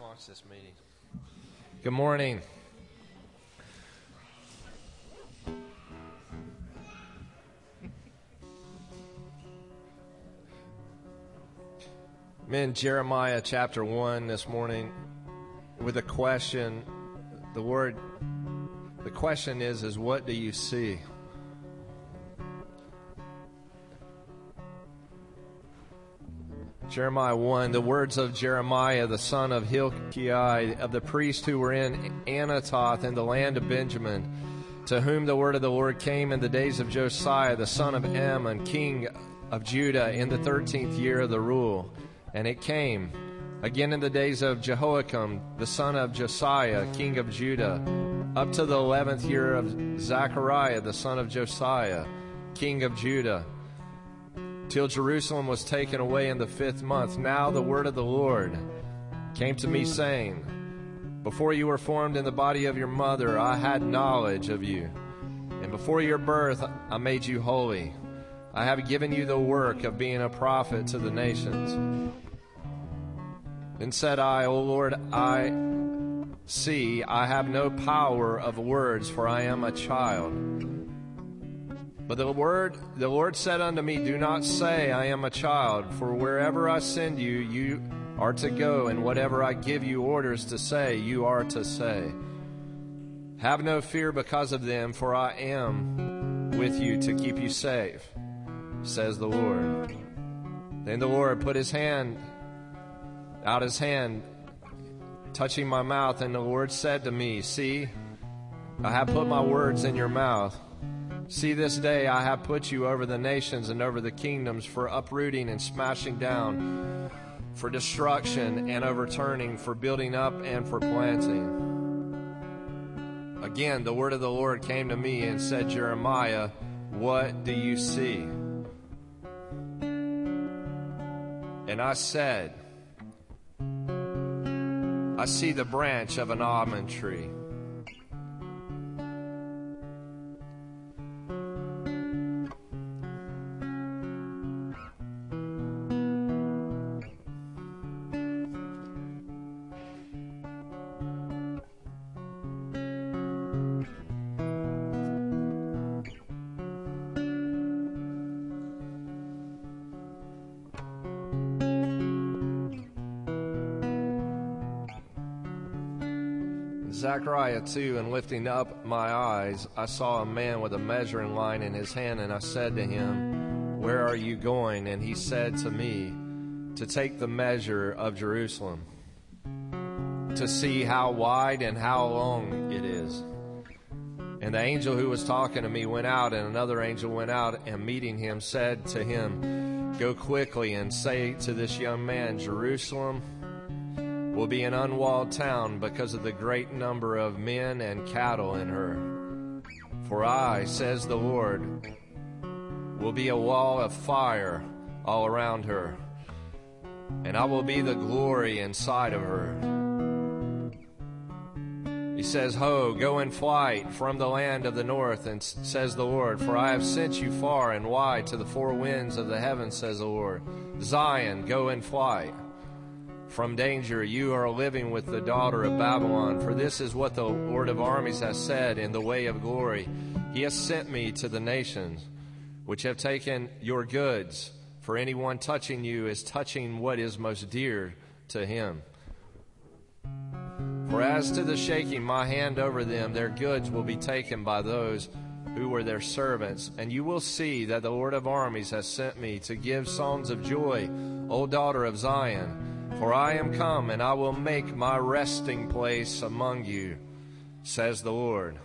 Launch this meeting. Good morning. I'm Jeremiah chapter 1 this morning with a question. The word, the question is, is what do you see? Jeremiah 1, the words of Jeremiah, the son of Hilkiah, of the priests who were in Anathoth in the land of Benjamin, to whom the word of the Lord came in the days of Josiah, the son of Amon, king of Judah, in the thirteenth year of the rule. And it came again in the days of Jehoiakim, the son of Josiah, king of Judah, up to the eleventh year of Zedekiah, the son of Josiah, king of Judah till Jerusalem was taken away in the fifth month. Now the word of the Lord came to me, saying, Before you were formed in the body of your mother, I had knowledge of you. And before your birth, I made you holy. I have given you the work of being a prophet to the nations. Then said I, O Lord, I see I have no power of words, for I am a child. But the word the Lord said unto me, Do not say I am a child, for wherever I send you, you are to go, and whatever I give you orders to say, you are to say. Have no fear because of them, for I am with you to keep you safe, says the Lord. Then the Lord put his hand out his hand, touching my mouth, and the Lord said to me, See, I have put my words in your mouth. See, this day I have put you over the nations and over the kingdoms for uprooting and smashing down, for destruction and overturning, for building up and for planting. Again, the word of the Lord came to me and said, Jeremiah, what do you see? And I said, I see the branch of an almond tree. Zechariah 2, and lifting up my eyes, I saw a man with a measuring line in his hand, and I said to him, Where are you going? And he said to me, To take the measure of Jerusalem, to see how wide and how long it is. And the angel who was talking to me went out, and another angel went out, and meeting him said to him, Go quickly and say to this young man, Jerusalem will be an unwalled town because of the great number of men and cattle in her. For I, says the Lord, will be a wall of fire all around her, and I will be the glory inside of her. He says, Ho, go in flight from the land of the north, and says the Lord, for I have sent you far and wide to the four winds of the heavens, says the Lord. Zion, go in flight from danger. You are living with the daughter of Babylon. For this is what the Lord of armies has said in the way of glory. He has sent me to the nations which have taken your goods. For anyone touching you is touching what is most dear to him. For as to the shaking my hand over them, their goods will be taken by those who were their servants. And you will see that the Lord of armies has sent me to give songs of joy, O daughter of Zion. For I am come, and I will make my resting place among you, says the Lord.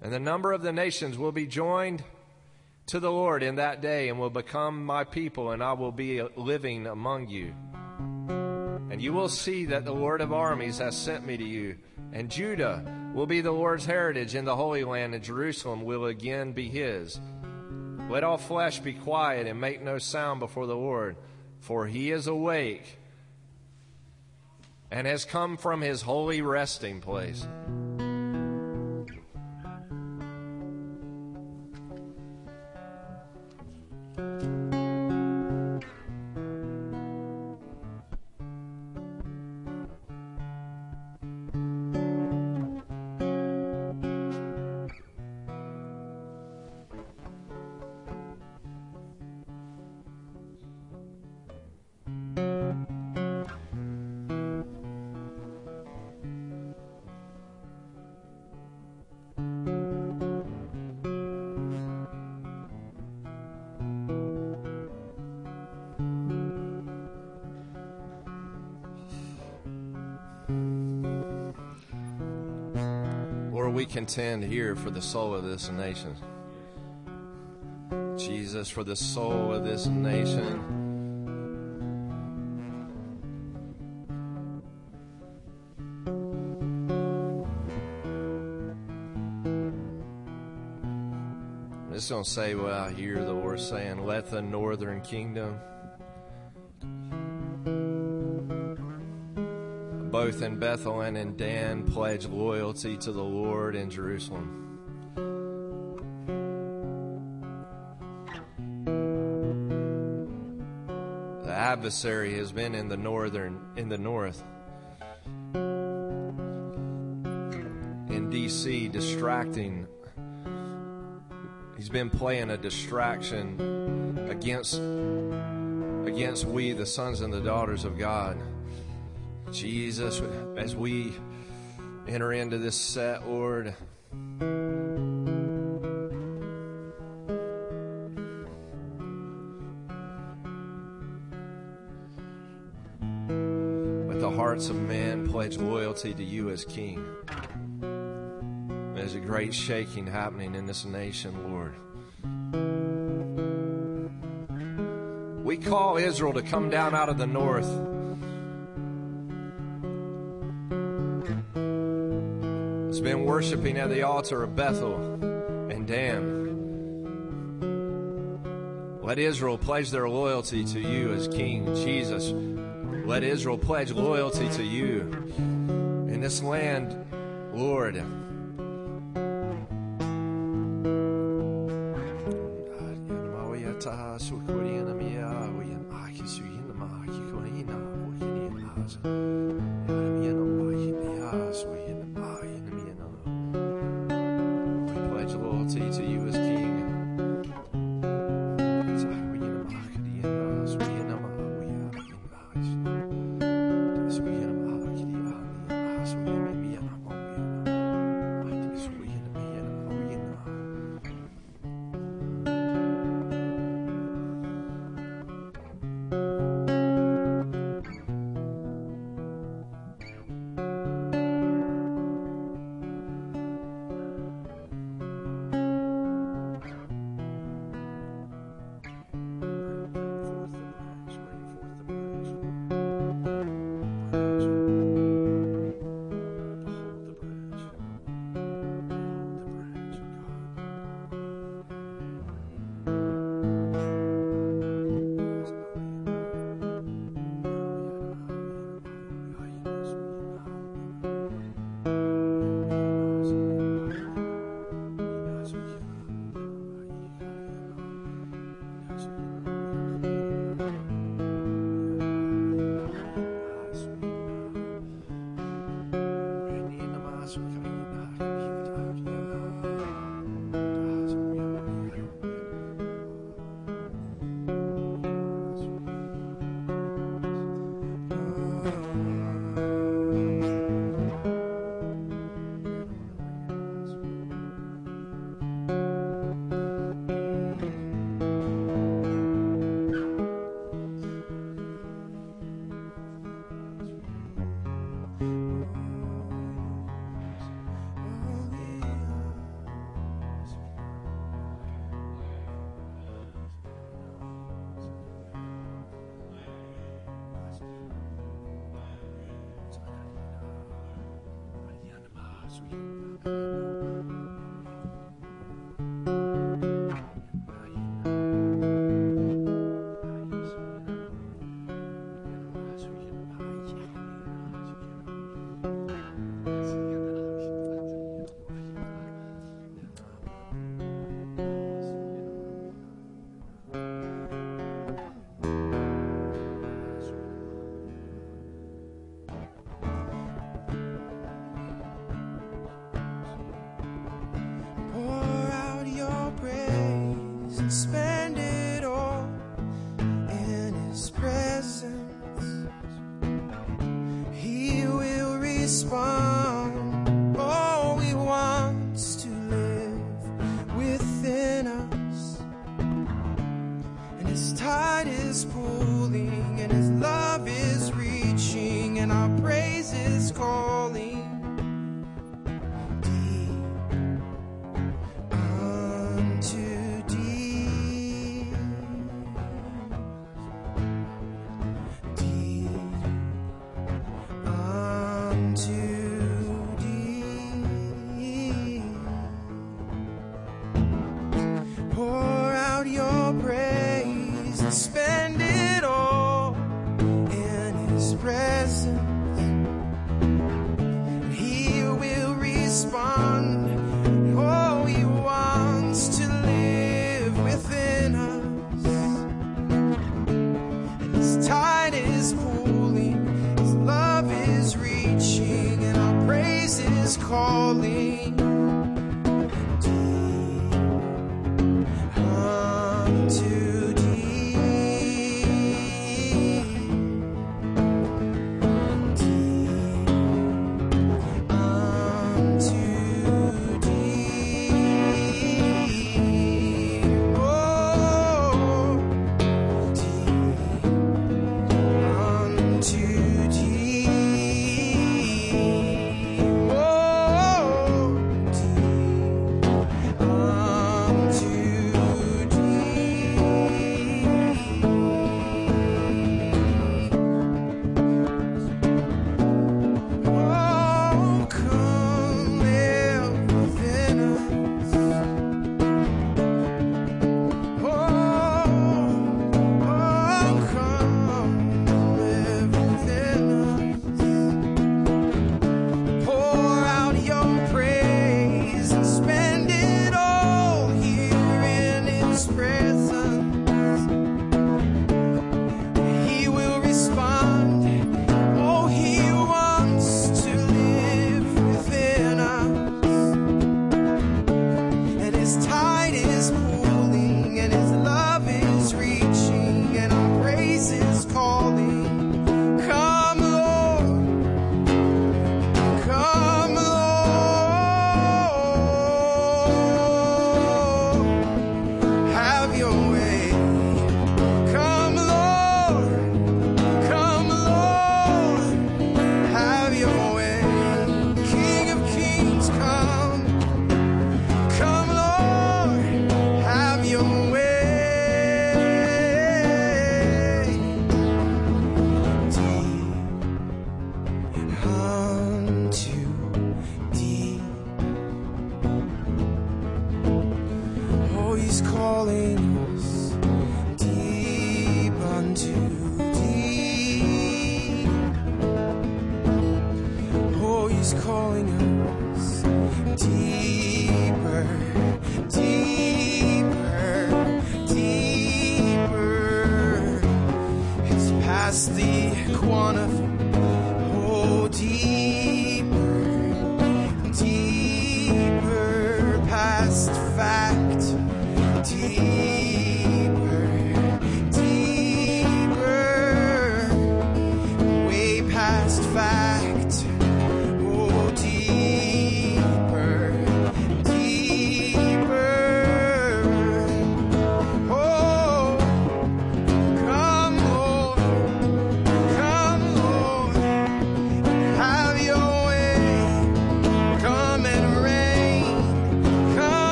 And the number of the nations will be joined to the Lord in that day, and will become my people, and I will be living among you. And you will see that the Lord of armies has sent me to you, and Judah will be the Lord's heritage in the Holy Land, and Jerusalem will again be his. Let all flesh be quiet and make no sound before the Lord, for he is awake and has come from his holy resting place. Contend here for the soul of this nation. Jesus, for the soul of this nation. Just going to say what I hear the Lord saying. Let the northern kingdom, both in Bethel and Dan, pledge loyalty to the Lord in Jerusalem. The adversary has been in the northern, in the north. In DC, distracting He's been playing a distraction against against we, the sons and the daughters of God. Jesus, as we enter into this set, Lord. Let the hearts of men pledge loyalty to you as King. There's a great shaking happening in this nation, Lord. We call Israel to come down out of the north. Worshiping at the altar of Bethel and Dan. Let Israel pledge their loyalty to you as King Jesus. Let Israel pledge loyalty to you in this land, Lord. To you as King.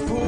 Love is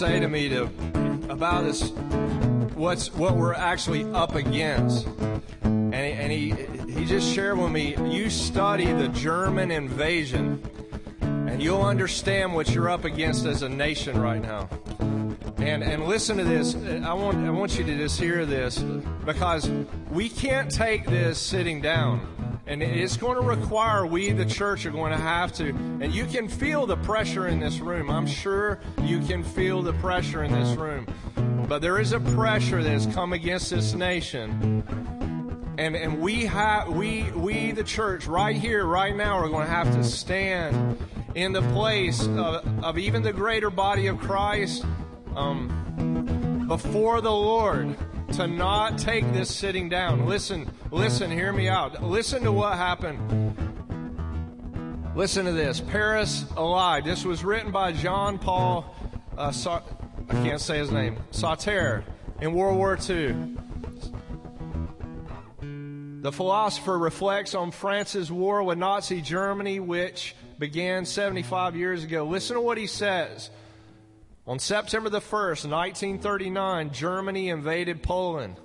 say to me to about this what's what we're actually up against. And and he he just shared with me, you study the German invasion and you'll understand what you're up against as a nation right now. And and listen to this. I want I want you to just hear this because we can't take this sitting down. And it's going to require we, the church, are going to have to. And you can feel the pressure in this room. I'm sure you can feel the pressure in this room. But there is a pressure that has come against this nation. And, and we have we we the church right here right now are going to have to stand in the place of, of even the greater body of Christ um, before the Lord to not take this sitting down. Listen, listen, hear me out. Listen to what happened. Listen to this. Paris Alive. This was written by John Paul, uh, Sa- I can't say his name, Sauter in World War II. The philosopher reflects on France's war with Nazi Germany, which began 75 years ago. Listen to what he says. On September the 1st, 1939, Germany invaded Poland.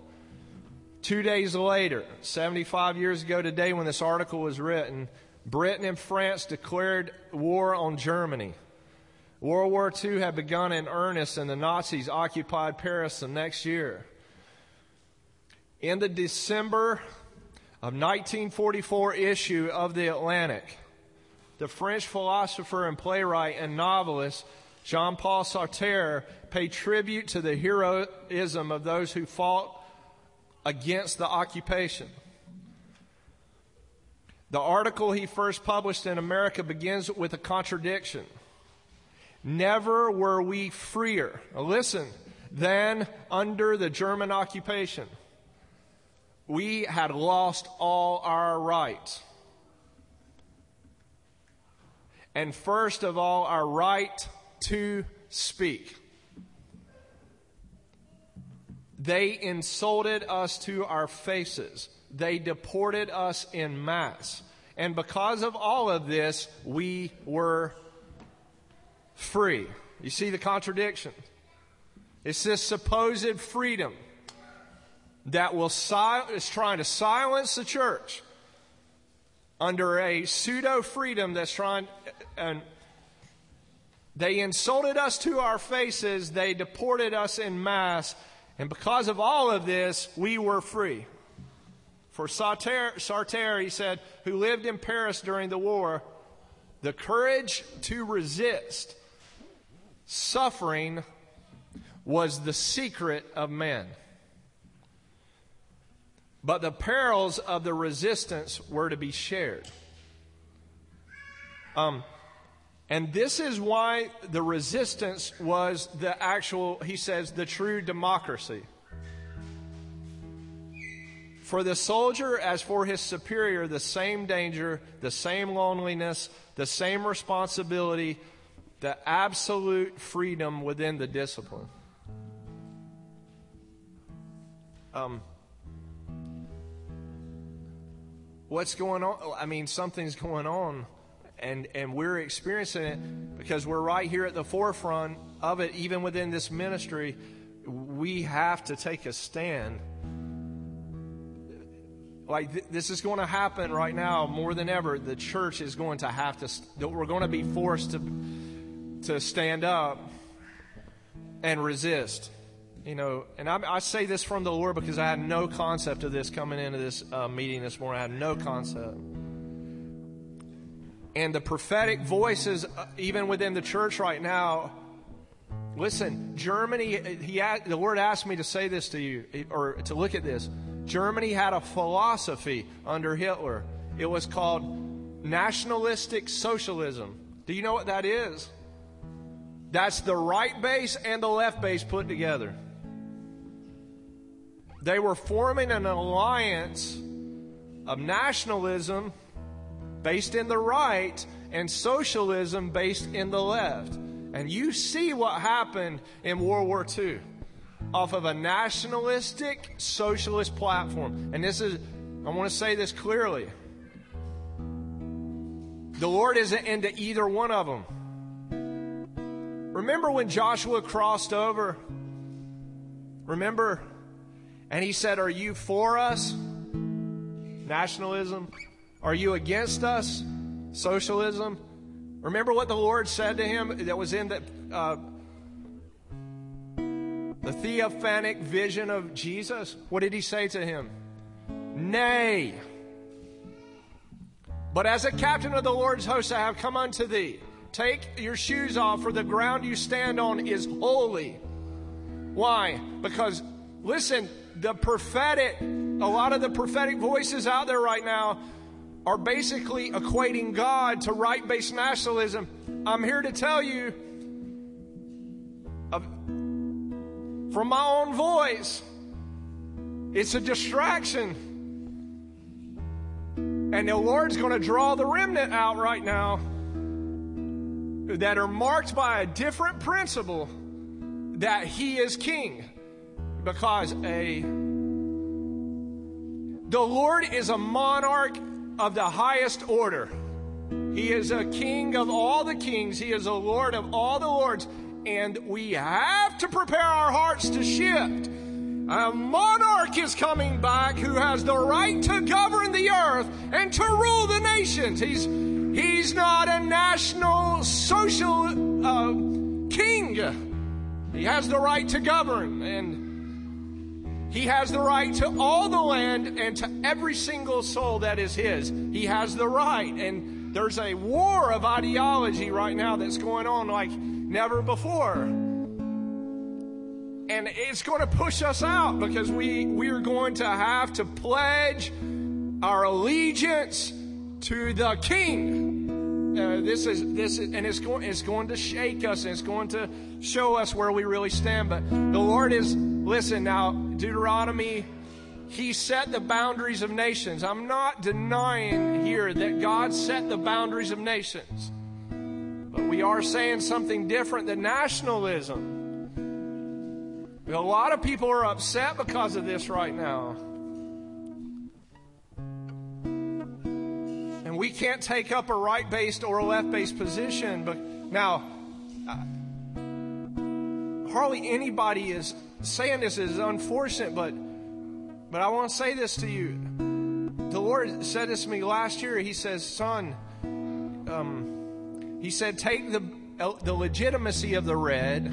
Two days later, 75 years ago today, when this article was written, Britain and France declared war on Germany. World War II had begun in earnest, and the Nazis occupied Paris the next year. In the December of 1944 issue of The Atlantic, the French philosopher and playwright and novelist Jean Paul Sartre paid tribute to the heroism of those who fought against the occupation. The article he first published in America begins with a contradiction. Never were we freer, listen, than under the German occupation we had lost all our rights. And first of all, our right to speak. They insulted us to our faces. They deported us in mass. And because of all of this, we were free. You see the contradiction? It's this supposed freedom that will sil- is trying to silence the church under a pseudo freedom that's trying and they insulted us to our faces they deported us in mass and because of all of this we were free for Sartre, he said who lived in paris during the war the courage to resist suffering was the secret of men. but the perils of the resistance were to be shared. Um, and this is why the resistance was the actual, he says, the true democracy. For the soldier, as for his superior, the same danger, the same loneliness, the same responsibility, the absolute freedom within the discipline. Um, what's going on? I mean, something's going on, and and we're experiencing it because we're right here at the forefront of it. Even within this ministry, we have to take a stand. Like th- this is going to happen right now more than ever. The church is going to have to. St- we're going to be forced to to stand up and resist you know, and I, I, say this from the Lord because I had no concept of this coming into this uh, meeting this morning. I had no concept. And the prophetic voices, uh, even within the church right now, listen, Germany, he had, the Lord asked me to say this to you, or to look at this. Germany had a philosophy under Hitler. It was called nationalistic socialism. Do you know what that is? That's the right base and the left base put together. They were forming an alliance of nationalism based in the right and socialism based in the left. And you see what happened in World War II off of a nationalistic socialist platform. And this is, I want to say this clearly. The Lord isn't into either one of them. Remember when Joshua crossed over? Remember and he said, Are you for us? Nationalism? Are you against us? Socialism? Remember what the Lord said to him that was in the, uh, the theophanic vision of Jesus? What did he say to him? Nay. But as a captain of the Lord's host, I have come unto thee. Take your shoes off, for the ground you stand on is holy. Why? Because, listen, the prophetic, a lot of the prophetic voices out there right now are basically equating God to right based nationalism. I'm here to tell you from my own voice, it's a distraction. And the Lord's going to draw the remnant out right now that are marked by a different principle that He is King because a The Lord is a monarch of the highest order. He is a king of all the kings. He is a lord of all the lords. And we have to prepare our hearts to shift. A monarch is coming back who has the right to govern the earth and to rule the nations. He's, he's not a national social uh, king. He has the right to govern and he has the right to all the land and to every single soul that is his. He has the right. And there's a war of ideology right now that's going on like never before and it's going to push us out because we we are going to have to pledge our allegiance to the King. Uh, this is this is, and it's going it's going to shake us and it's going to show us where we really stand. But the Lord is listen now. Deuteronomy. He set the boundaries of nations. I'm not denying here that God set the boundaries of nations. But we are saying something different than nationalism. A lot of people are upset because of this right now. And we can't take up a right based or a left based position. But now, uh, hardly anybody is saying this is unfortunate, but but I want to say this to you. The Lord said this to me last year. He says, "Son, um, He said, take the the legitimacy of the red,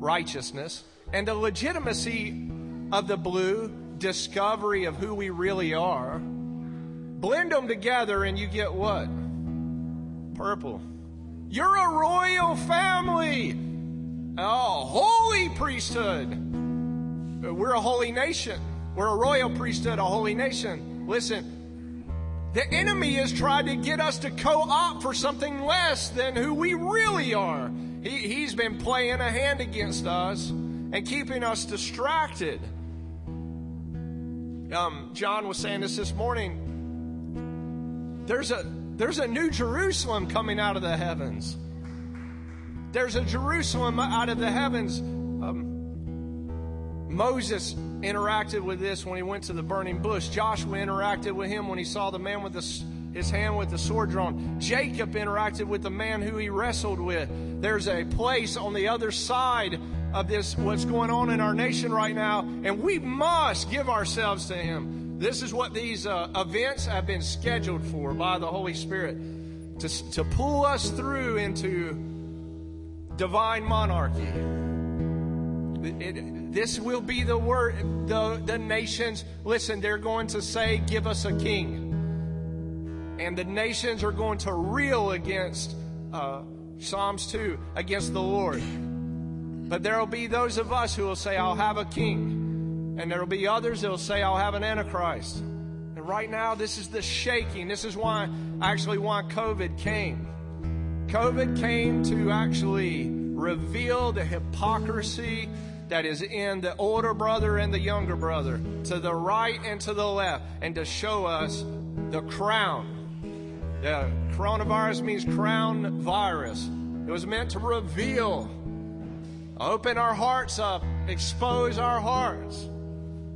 righteousness." and the legitimacy of the blue discovery of who we really are. Blend them together and you get what? Purple. You're a royal family, a holy priesthood. We're a holy nation. We're a royal priesthood, a holy nation. Listen, the enemy has tried to get us to co opt for something less than who we really are. He, he's been playing a hand against us and keeping us distracted. Um, John was saying this this morning. There's a there's a new Jerusalem coming out of the heavens. There's a Jerusalem out of the heavens. Um, Moses interacted with this when he went to the burning bush. Joshua interacted with him when he saw the man with the, his hand with the sword drawn. Jacob interacted with the man who he wrestled with. There's a place on the other side of this, what's going on in our nation right now, and we must give ourselves to Him. This is what these uh, events have been scheduled for by the Holy Spirit to, to pull us through into divine monarchy. It, it, this will be the word, the, the nations, listen, they're going to say, Give us a king. And the nations are going to reel against uh, Psalms 2, against the Lord. But there will be those of us who will say, I'll have a king. And there will be others that will say, I'll have an antichrist. And right now, this is the shaking. This is why, actually, why COVID came. COVID came to actually reveal the hypocrisy that is in the older brother and the younger brother, to the right and to the left, and to show us the crown. The coronavirus means crown virus. It was meant to reveal Open our hearts up, expose our hearts,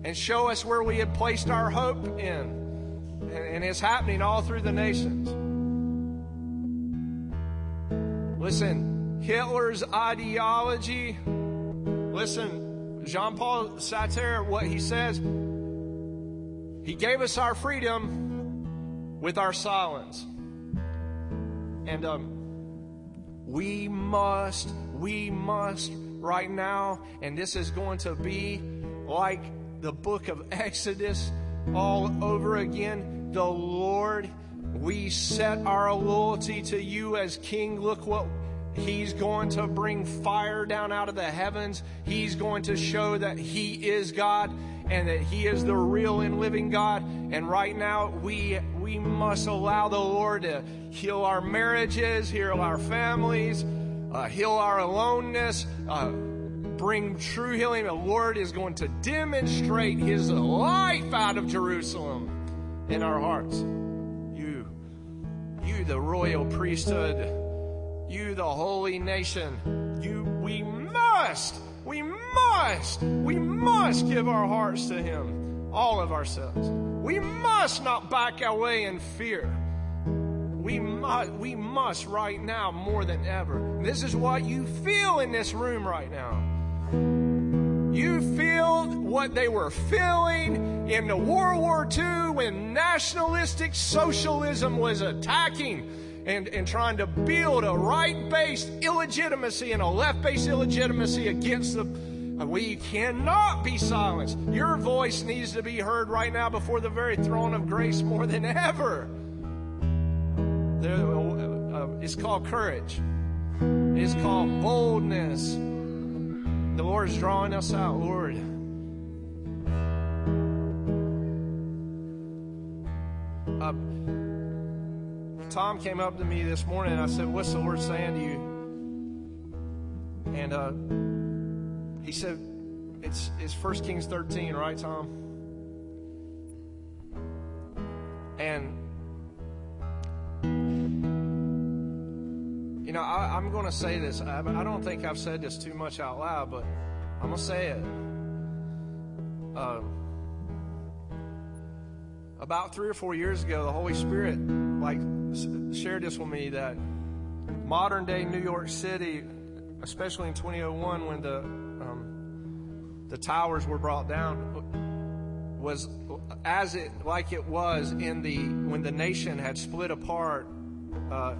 and show us where we had placed our hope in. And it's happening all through the nations. Listen, Hitler's ideology, listen, Jean Paul Sartre, what he says, he gave us our freedom with our silence. And um, we must, we must right now, and this is going to be like the book of Exodus all over again. The Lord, we set our loyalty to you as King. Look what He's going to bring fire down out of the heavens. He's going to show that He is God and that He is the real and living God. And right now, we we must allow the Lord to heal our marriages, heal our families, uh, heal our aloneness, uh, bring true healing. The Lord is going to demonstrate His life out of Jerusalem in our hearts. You, the royal priesthood, you, the holy nation, you, we must, we must, we must give our hearts to Him, all of ourselves. We must not back away in fear. We must, we must right now more than ever. This is what you feel in this room right now. You feel what they were feeling in the World War II when nationalistic socialism was attacking and, and trying to build a right based illegitimacy and a left based illegitimacy against the. We cannot be silenced. Your voice needs to be heard right now before the very throne of grace more than ever. There, uh, it's called courage. It's called boldness. The Lord is drawing us out, Lord. Uh, Tom came up to me this morning and I said, What's the Lord saying to you? And uh, he said, It's, it's 1 Kings 13, right, Tom? And, you know, I, am going to say this. I, I, don't think I've said this too much out loud, but I'm going to say it. Uh, about three or four years ago, the Holy Spirit, like, shared this with me that modern day New York City, especially in 2001 when the um, the towers were brought down, was as it like it was in the when the nation had split apart uh,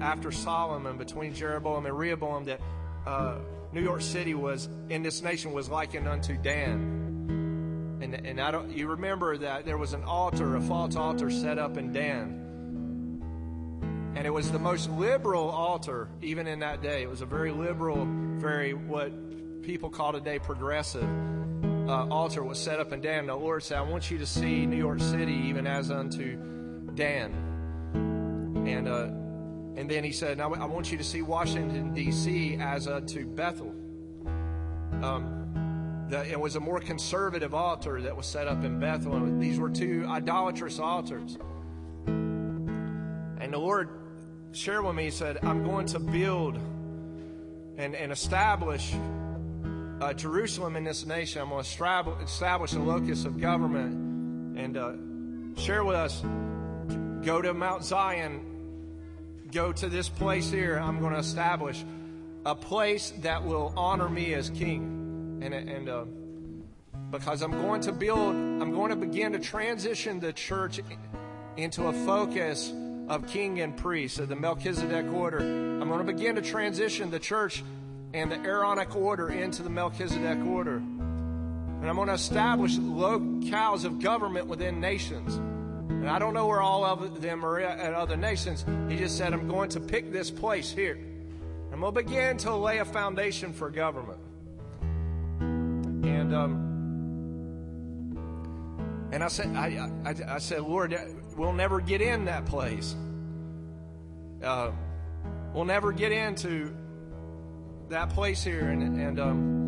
after Solomon between Jeroboam and Rehoboam. That uh, New York City was in this nation was likened unto Dan. And, and I don't, you remember that there was an altar, a false altar set up in Dan and it was the most liberal altar, even in that day. It was a very liberal, very what people call today progressive uh, altar was set up in Dan. The Lord said, I want you to see New York City even as unto Dan. And, uh, and then he said, now I want you to see Washington, D.C. as to Bethel. Um, the, it was a more conservative altar that was set up in Bethel. And these were two idolatrous altars. And the Lord shared with me, he said, I'm going to build and, and establish uh, Jerusalem in this nation. I'm going to establish a locus of government and uh, share with us go to Mount Zion, go to this place here. I'm going to establish a place that will honor me as king. And, and uh, because I'm going to build, I'm going to begin to transition the church into a focus of king and priest of the Melchizedek order. I'm going to begin to transition the church and the Aaronic order into the Melchizedek order. And I'm going to establish locales of government within nations. And I don't know where all of them are at other nations. He just said, I'm going to pick this place here. And we'll begin to lay a foundation for government. And, um, and I said, I, I, I said, Lord, we'll never get in that place. Uh, we'll never get into that place here. And, and, um,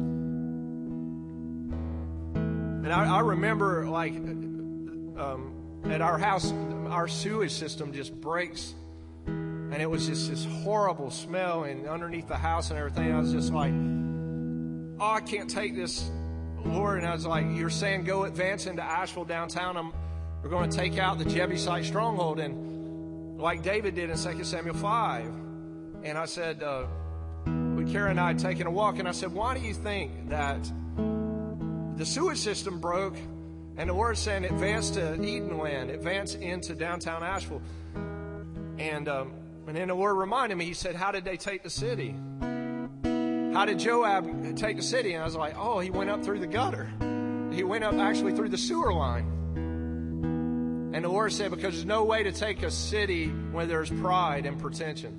and I, I remember, like, um, at our house, our sewage system just breaks. And it was just this horrible smell and underneath the house and everything. I was just like, oh, I can't take this, Lord. And I was like, you're saying go advance into Asheville downtown. I'm, we're going to take out the Jebusite stronghold. And like David did in 2 Samuel 5. And I said, uh, we, Kara and I had taken a walk, and I said, why do you think that the sewage system broke and the word saying advance to Edenland, advance into downtown Asheville? And, um, and then the word reminded me, he said, how did they take the city? How did Joab take the city? And I was like, oh, he went up through the gutter. He went up actually through the sewer line. And the Lord said, because there's no way to take a city where there's pride and pretension.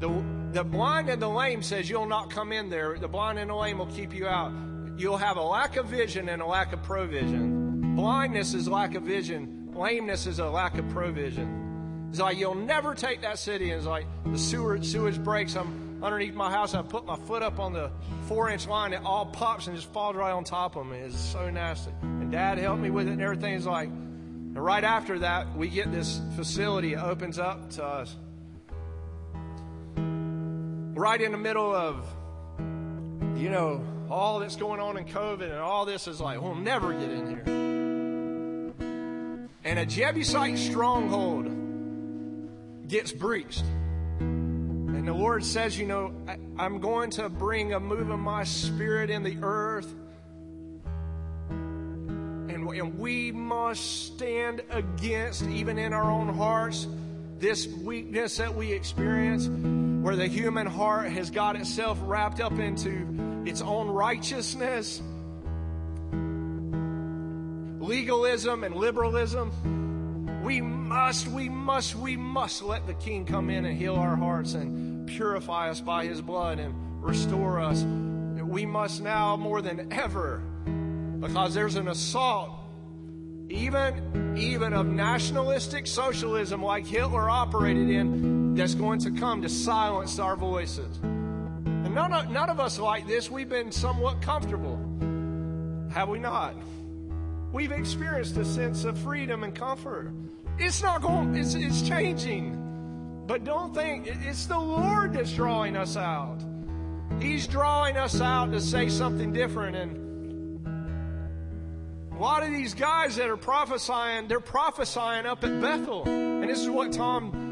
The, the blind and the lame says you'll not come in there. The blind and the lame will keep you out. You'll have a lack of vision and a lack of provision. Blindness is lack of vision. Lameness is a lack of provision. It's like you'll never take that city. It's like the sewer, sewage breaks. I'm underneath my house. I put my foot up on the four inch line. It all pops and just falls right on top of me. It's so nasty. And dad helped me with it and everything. It's like, and right after that, we get this facility It opens up to us. Right in the middle of, you know, all that's going on in COVID and all this is like, we'll never get in here. and a Jebusite stronghold gets breached. And the Lord says, You know, I, I'm going to bring a move of my spirit in the earth. And, and we must stand against, even in our own hearts, this weakness that we experience, where the human heart has got itself wrapped up into its own righteousness, legalism, and liberalism. We must, we must, we must let the King come in and heal our hearts and purify us by his blood and restore us. We must now more than ever, because there's an assault, even, even of nationalistic socialism like Hitler operated in, that's going to come to silence our voices. And none of, none of us like this. We've been somewhat comfortable. Have we not? We've experienced a sense of freedom and comfort. It's not going, it's, it's changing. But don't think it's the Lord that's drawing us out. He's drawing us out to say something different. And a lot of these guys that are prophesying, they're prophesying up at Bethel. And this is what Tom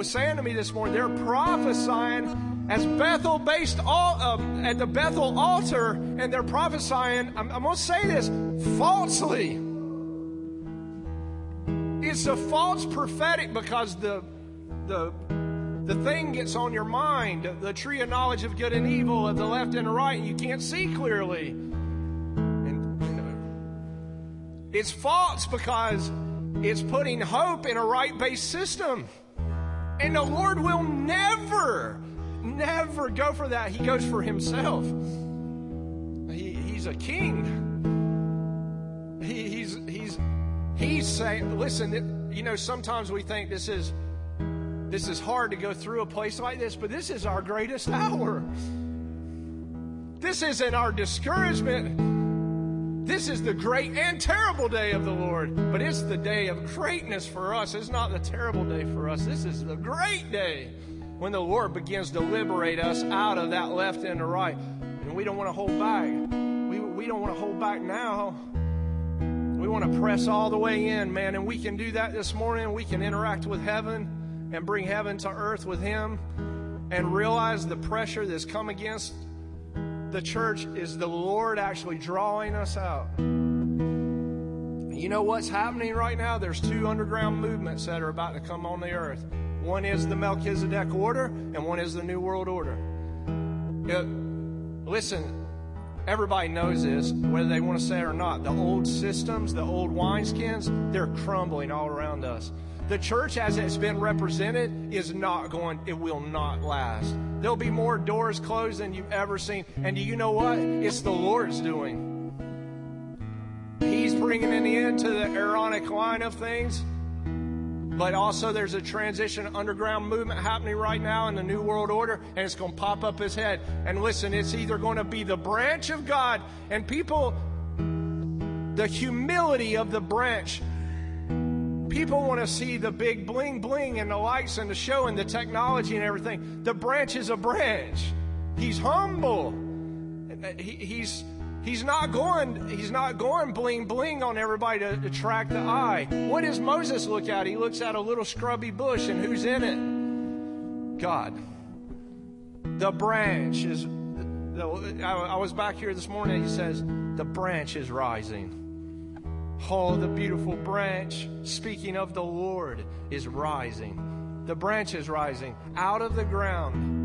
was saying to me this morning. They're prophesying as Bethel based all, uh, at the Bethel altar, and they're prophesying, I'm, I'm going to say this, falsely. It's a false prophetic because the the the thing gets on your mind, the tree of knowledge of good and evil, of the left and the right, and you can't see clearly. And, and it's false because it's putting hope in a right based system. And the Lord will never, never go for that. He goes for Himself. He, he's a king. He, he's, he's, he's saying, listen, you know, sometimes we think this is this is hard to go through a place like this, but this is our greatest hour. This isn't our discouragement. This is the great and terrible day of the Lord, but it's the day of greatness for us. It's not the terrible day for us. This is the great day when the Lord begins to liberate us out of that left and the right. And we don't want to hold back. We, we don't want to hold back now. We want to press all the way in, man, and we can do that this morning. We can interact with heaven and bring heaven to earth with Him and realize the pressure that's come against the church is the Lord actually drawing us out. You know what's happening right now? There's two underground movements that are about to come on the earth. One is the Melchizedek order, and one is the New World Order. It, listen, everybody knows this, whether they want to say it or not. The old systems, the old wineskins, they're crumbling all around us. The church, as it's been represented, is not going, it will not last. There'll be more doors closed than you've ever seen. And do you know what? It's the Lord's doing. He's bringing an end to the Aaronic line of things. But also, there's a transition underground movement happening right now in the New World Order, and it's going to pop up his head. And listen, it's either going to be the branch of God, and people, the humility of the branch People want to see the big bling bling and the lights and the show and the technology and everything. The branch is a branch. He's humble. He, he's he's not going he's not going bling bling on everybody to attract the eye. What does Moses look at? He looks at a little scrubby bush and who's in it? God. The branch is. I was back here this morning. He says the branch is rising. Oh, the beautiful branch, speaking of the Lord, is rising. The branch is rising out of the ground.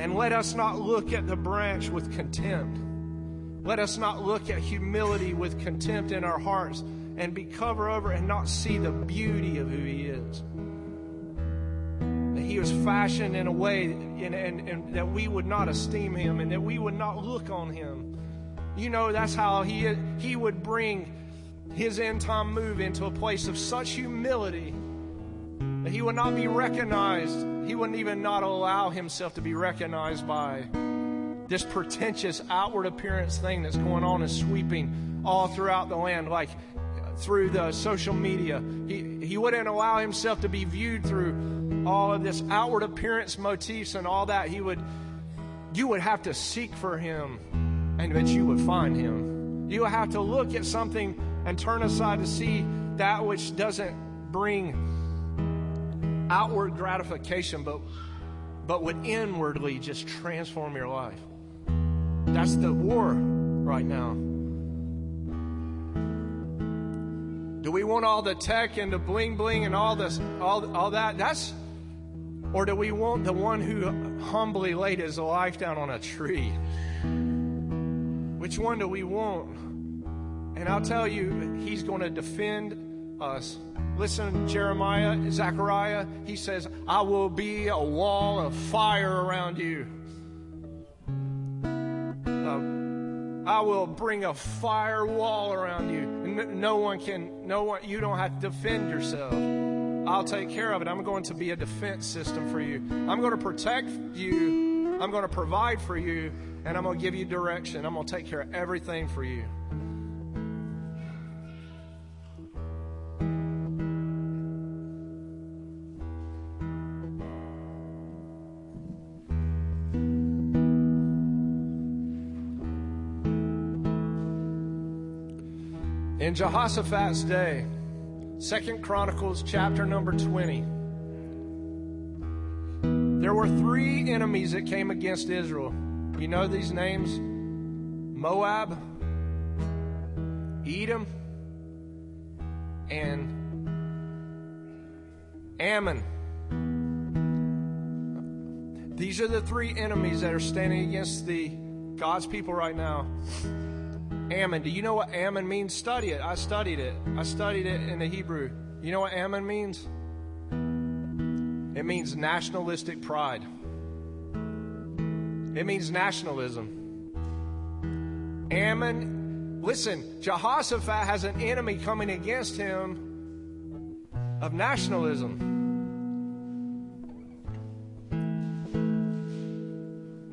And let us not look at the branch with contempt. Let us not look at humility with contempt in our hearts and be covered over and not see the beauty of who He is. That He was fashioned in a way and, and, and that we would not esteem Him and that we would not look on Him you know, that's how he, he would bring his end time move into a place of such humility that he would not be recognized. He wouldn't even not allow himself to be recognized by this pretentious outward appearance thing that's going on and sweeping all throughout the land, like through the social media. He, he wouldn't allow himself to be viewed through all of this outward appearance motifs and all that. He would, you would have to seek for him and that you would find him. You have to look at something and turn aside to see that which doesn't bring outward gratification, but, but would inwardly just transform your life. That's the war right now. Do we want all the tech and the bling bling and all this, all, all that? That's, or do we want the one who humbly laid his life down on a tree? Which one do we want? And I'll tell you, he's going to defend us. Listen, Jeremiah, Zechariah, he says, I will be a wall of fire around you. Uh, I will bring a fire wall around you. No one can, no one, you don't have to defend yourself. I'll take care of it. I'm going to be a defense system for you. I'm going to protect you. I'm going to provide for you. And I'm going to give you direction. I'm going to take care of everything for you. In Jehoshaphat's day, Second Chronicles chapter number 20. There were three enemies that came against Israel. You know these names? Moab, Edom, and Ammon. These are the three enemies that are standing against the God's people right now. Ammon. Do you know what Ammon means? Study it. I studied it. I studied it in the Hebrew. You know what Ammon means? It means nationalistic pride. It means nationalism. Ammon, listen, Jehoshaphat has an enemy coming against him of nationalism.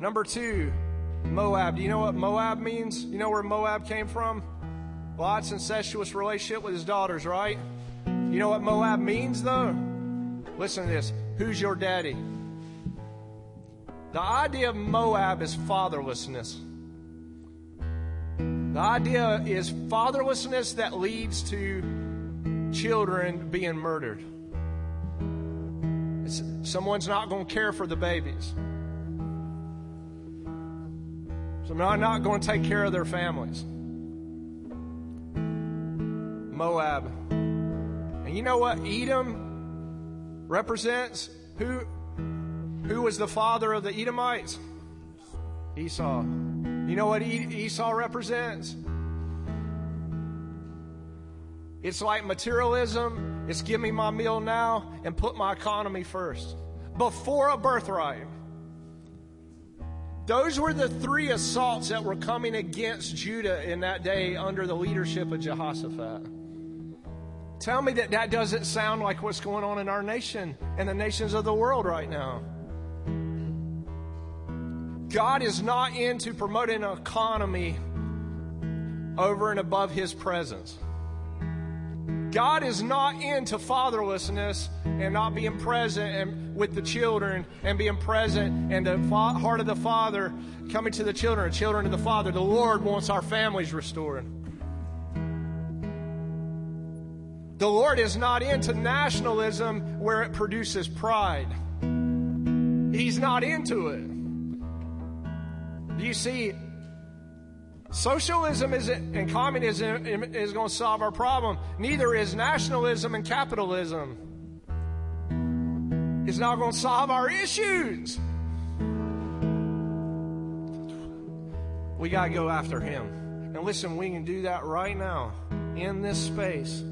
Number two, Moab. Do you know what Moab means? You know where Moab came from? Lot's incestuous relationship with his daughters, right? You know what Moab means, though? Listen to this. Who's your daddy? The idea of Moab is fatherlessness. The idea is fatherlessness that leads to children being murdered. It's, someone's not going to care for the babies. Someone's not going to take care of their families. Moab. And you know what Edom represents? Who, who was the father of the Edomites? Esau. You know what Esau represents? It's like materialism. It's give me my meal now and put my economy first. Before a birthright. Those were the three assaults that were coming against Judah in that day under the leadership of Jehoshaphat. Tell me that that doesn't sound like what's going on in our nation and the nations of the world right now. God is not into promoting an economy over and above His presence. God is not into fatherlessness and not being present and with the children and being present and the fa- heart of the Father coming to the children, children to the Father. The Lord wants our families restored. The Lord is not into nationalism where it produces pride. He's not into it. You see? Socialism isn't, and communism is going to solve our problem. Neither is nationalism and capitalism. It's not going to solve our issues. We got to go after Him. And listen, we can do that right now in this space.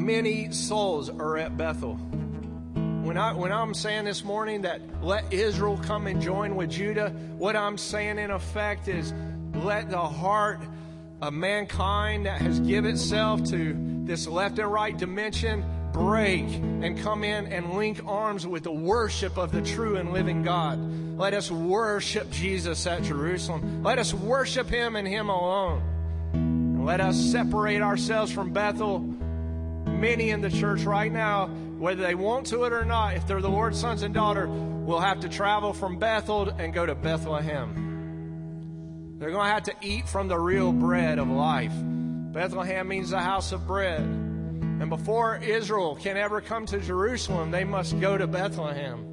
Many souls are at Bethel. When, I, when I'm saying this morning that let Israel come and join with Judah, what I'm saying in effect is let the heart of mankind that has given itself to this left and right dimension break and come in and link arms with the worship of the true and living God. Let us worship Jesus at Jerusalem. Let us worship Him and Him alone. let us separate ourselves from Bethel. Many in the church right now, whether they want to it or not, if they're the Lord's sons and daughter, will have to travel from Bethel and go to Bethlehem. They're going to have to eat from the real bread of life Bethlehem means the house of bread. And before Israel can ever come to Jerusalem, they must go to Bethlehem.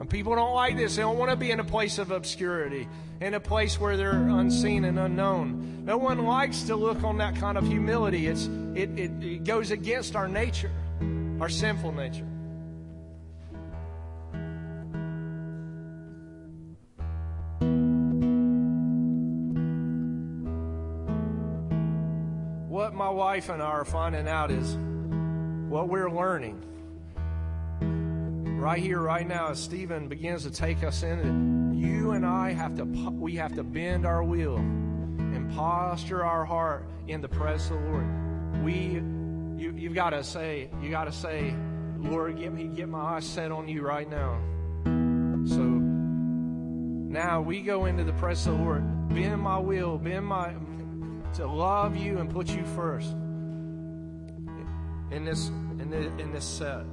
And people don't like this. They don't want to be in a place of obscurity, in a place where they're unseen and unknown. No one likes to look on that kind of humility. It's, it, it, it goes against our nature, our sinful nature. What my wife and I are finding out is what we're learning right here, right now, as Stephen begins to take us in, you and I have to we have to bend our will and posture our heart in the presence of the Lord. We, you, you've got to say, you got to say, Lord, get me, get my eyes set on you right now. So now we go into the presence of the Lord, bend my will, bend my to love you and put you first in this in this, in this set.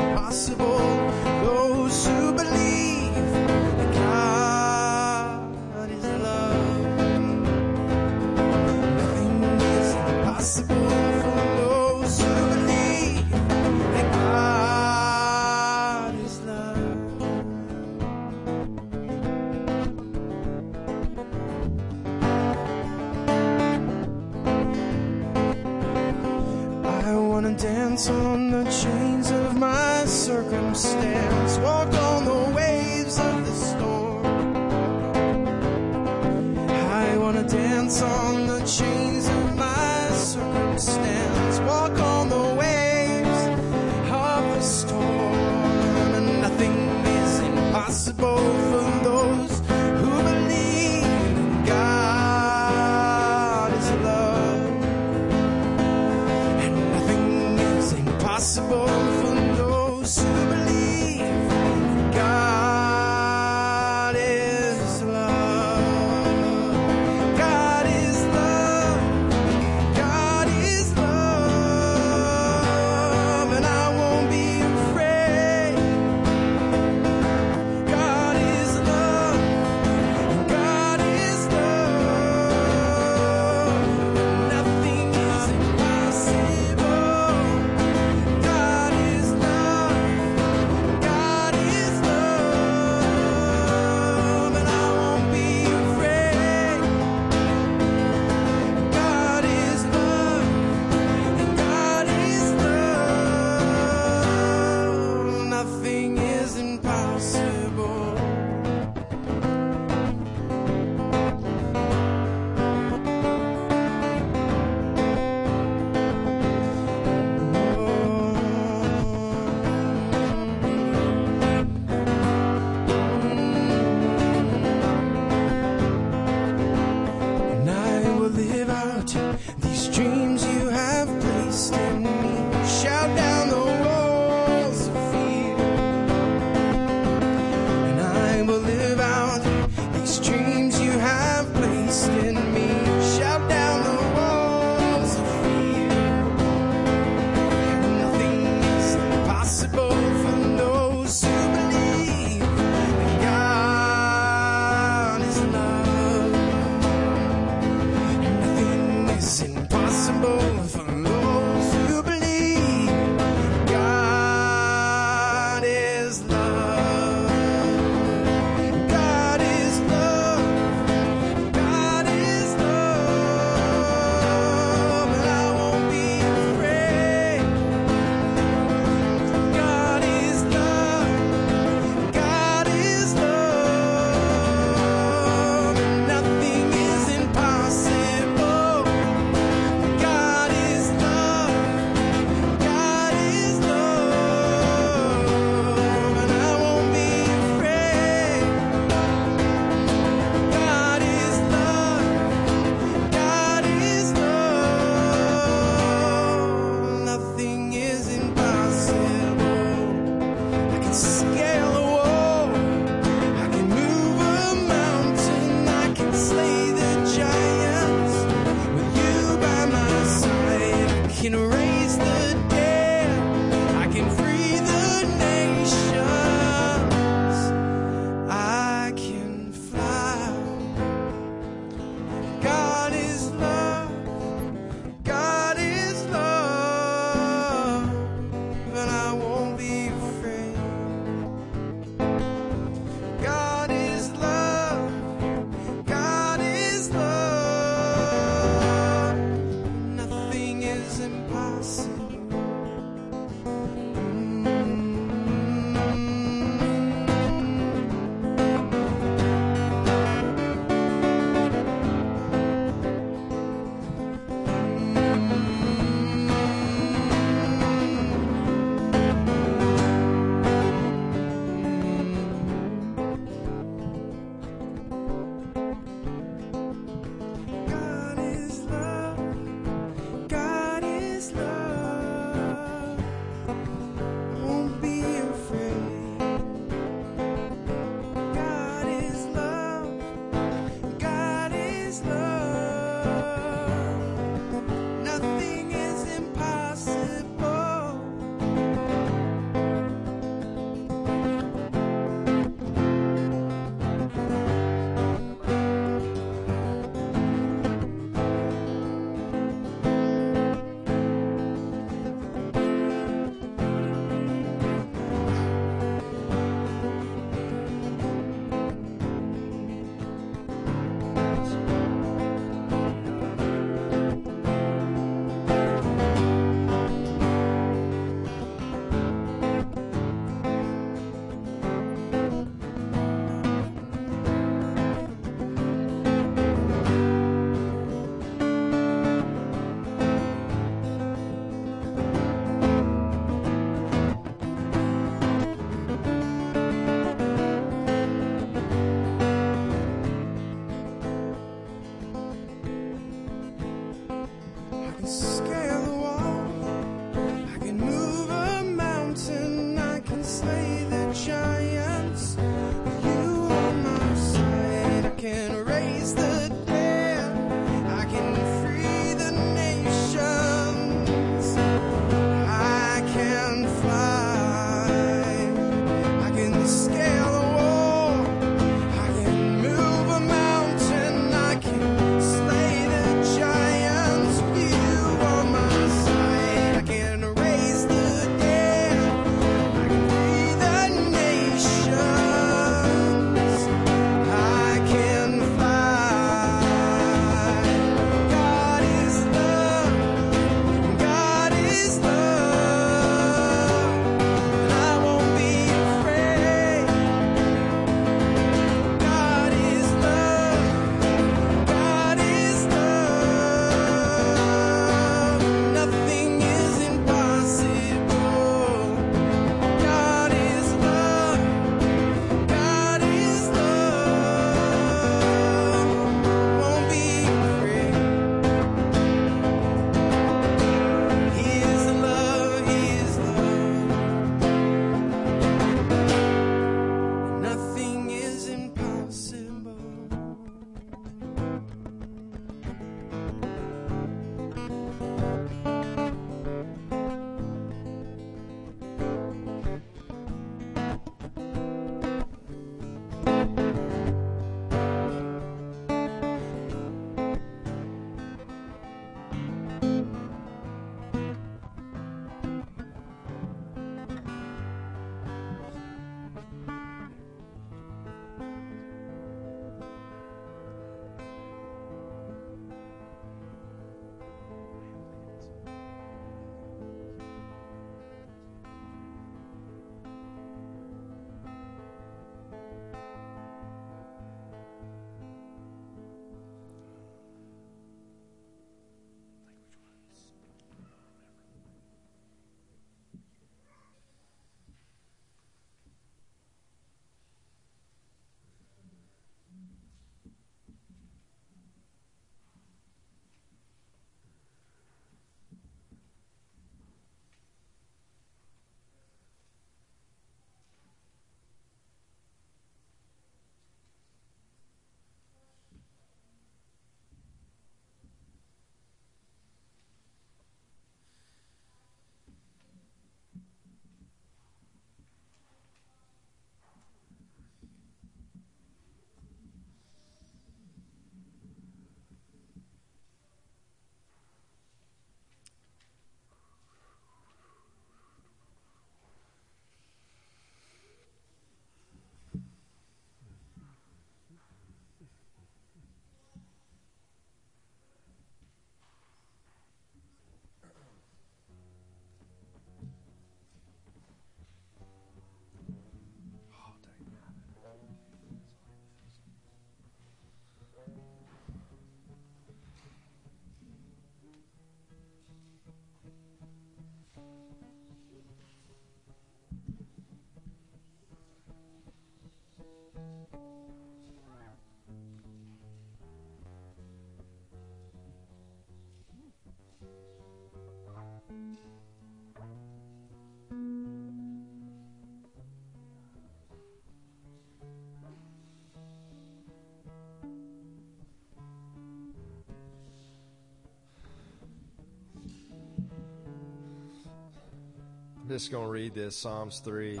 Just going to read this Psalms 3.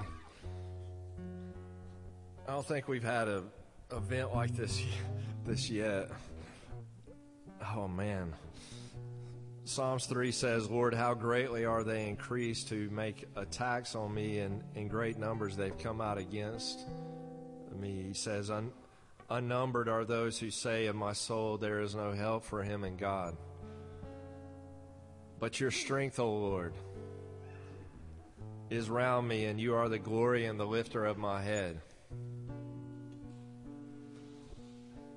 I don't think we've had a event like this this yet. Oh man. Psalms 3 says, Lord, how greatly are they increased to make attacks on me, and in great numbers they've come out against me. He says, Un- Unnumbered are those who say of my soul, There is no help for him in God. But your strength, O Lord, is round me, and you are the glory and the lifter of my head.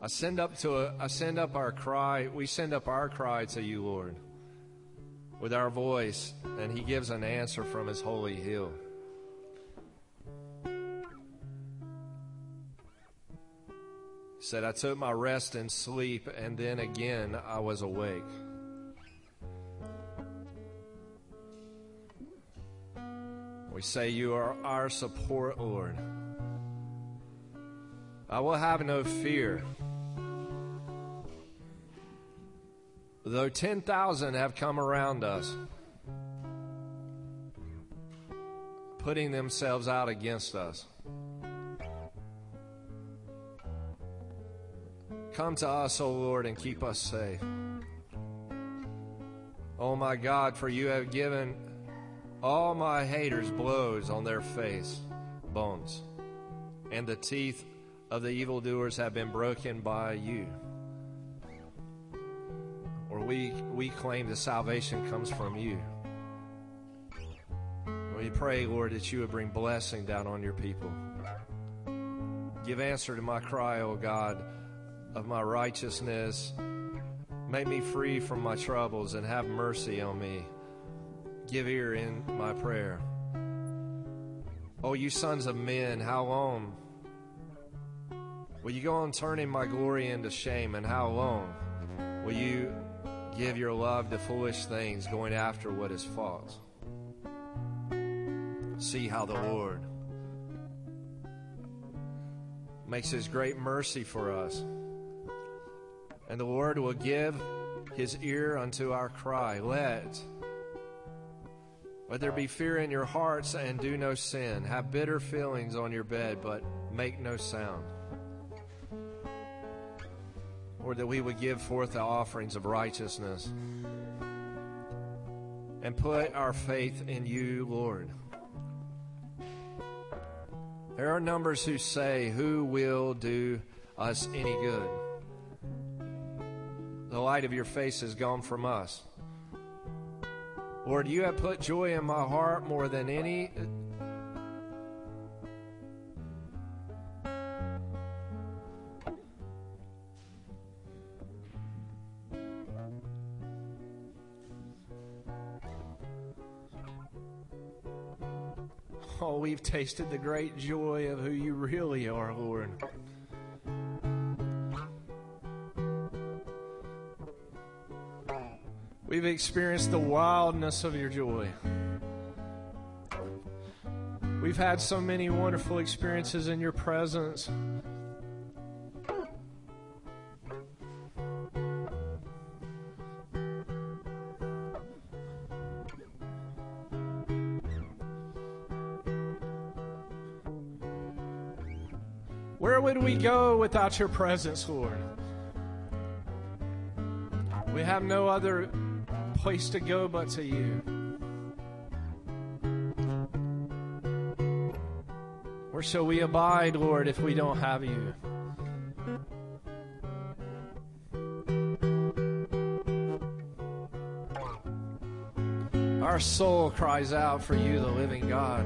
I send up to a, I send up our cry. We send up our cry to you, Lord, with our voice, and He gives an answer from His holy hill. He said, I took my rest and sleep, and then again I was awake. We say, You are our support, Lord. I will have no fear. Though 10,000 have come around us, putting themselves out against us. Come to us, O Lord, and keep us safe. Oh my God, for you have given all my haters blows on their face, bones, and the teeth of the evildoers have been broken by you. Or we, we claim the salvation comes from you. We pray, Lord, that you would bring blessing down on your people. Give answer to my cry, O God, of my righteousness. Make me free from my troubles and have mercy on me. Give ear in my prayer. Oh, you sons of men, how long will you go on turning my glory into shame? And how long will you give your love to foolish things, going after what is false? See how the Lord makes his great mercy for us. And the Lord will give his ear unto our cry. Let let there be fear in your hearts and do no sin. Have bitter feelings on your bed, but make no sound. Or that we would give forth the offerings of righteousness and put our faith in you, Lord. There are numbers who say, Who will do us any good? The light of your face has gone from us. Lord, you have put joy in my heart more than any. Oh, we've tasted the great joy of who you really are, Lord. We've experienced the wildness of your joy. We've had so many wonderful experiences in your presence. Where would we go without your presence, Lord? We have no other place to go but to you. Where shall we abide, Lord, if we don't have you? Our soul cries out for you, the living God.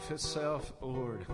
Life itself, Lord.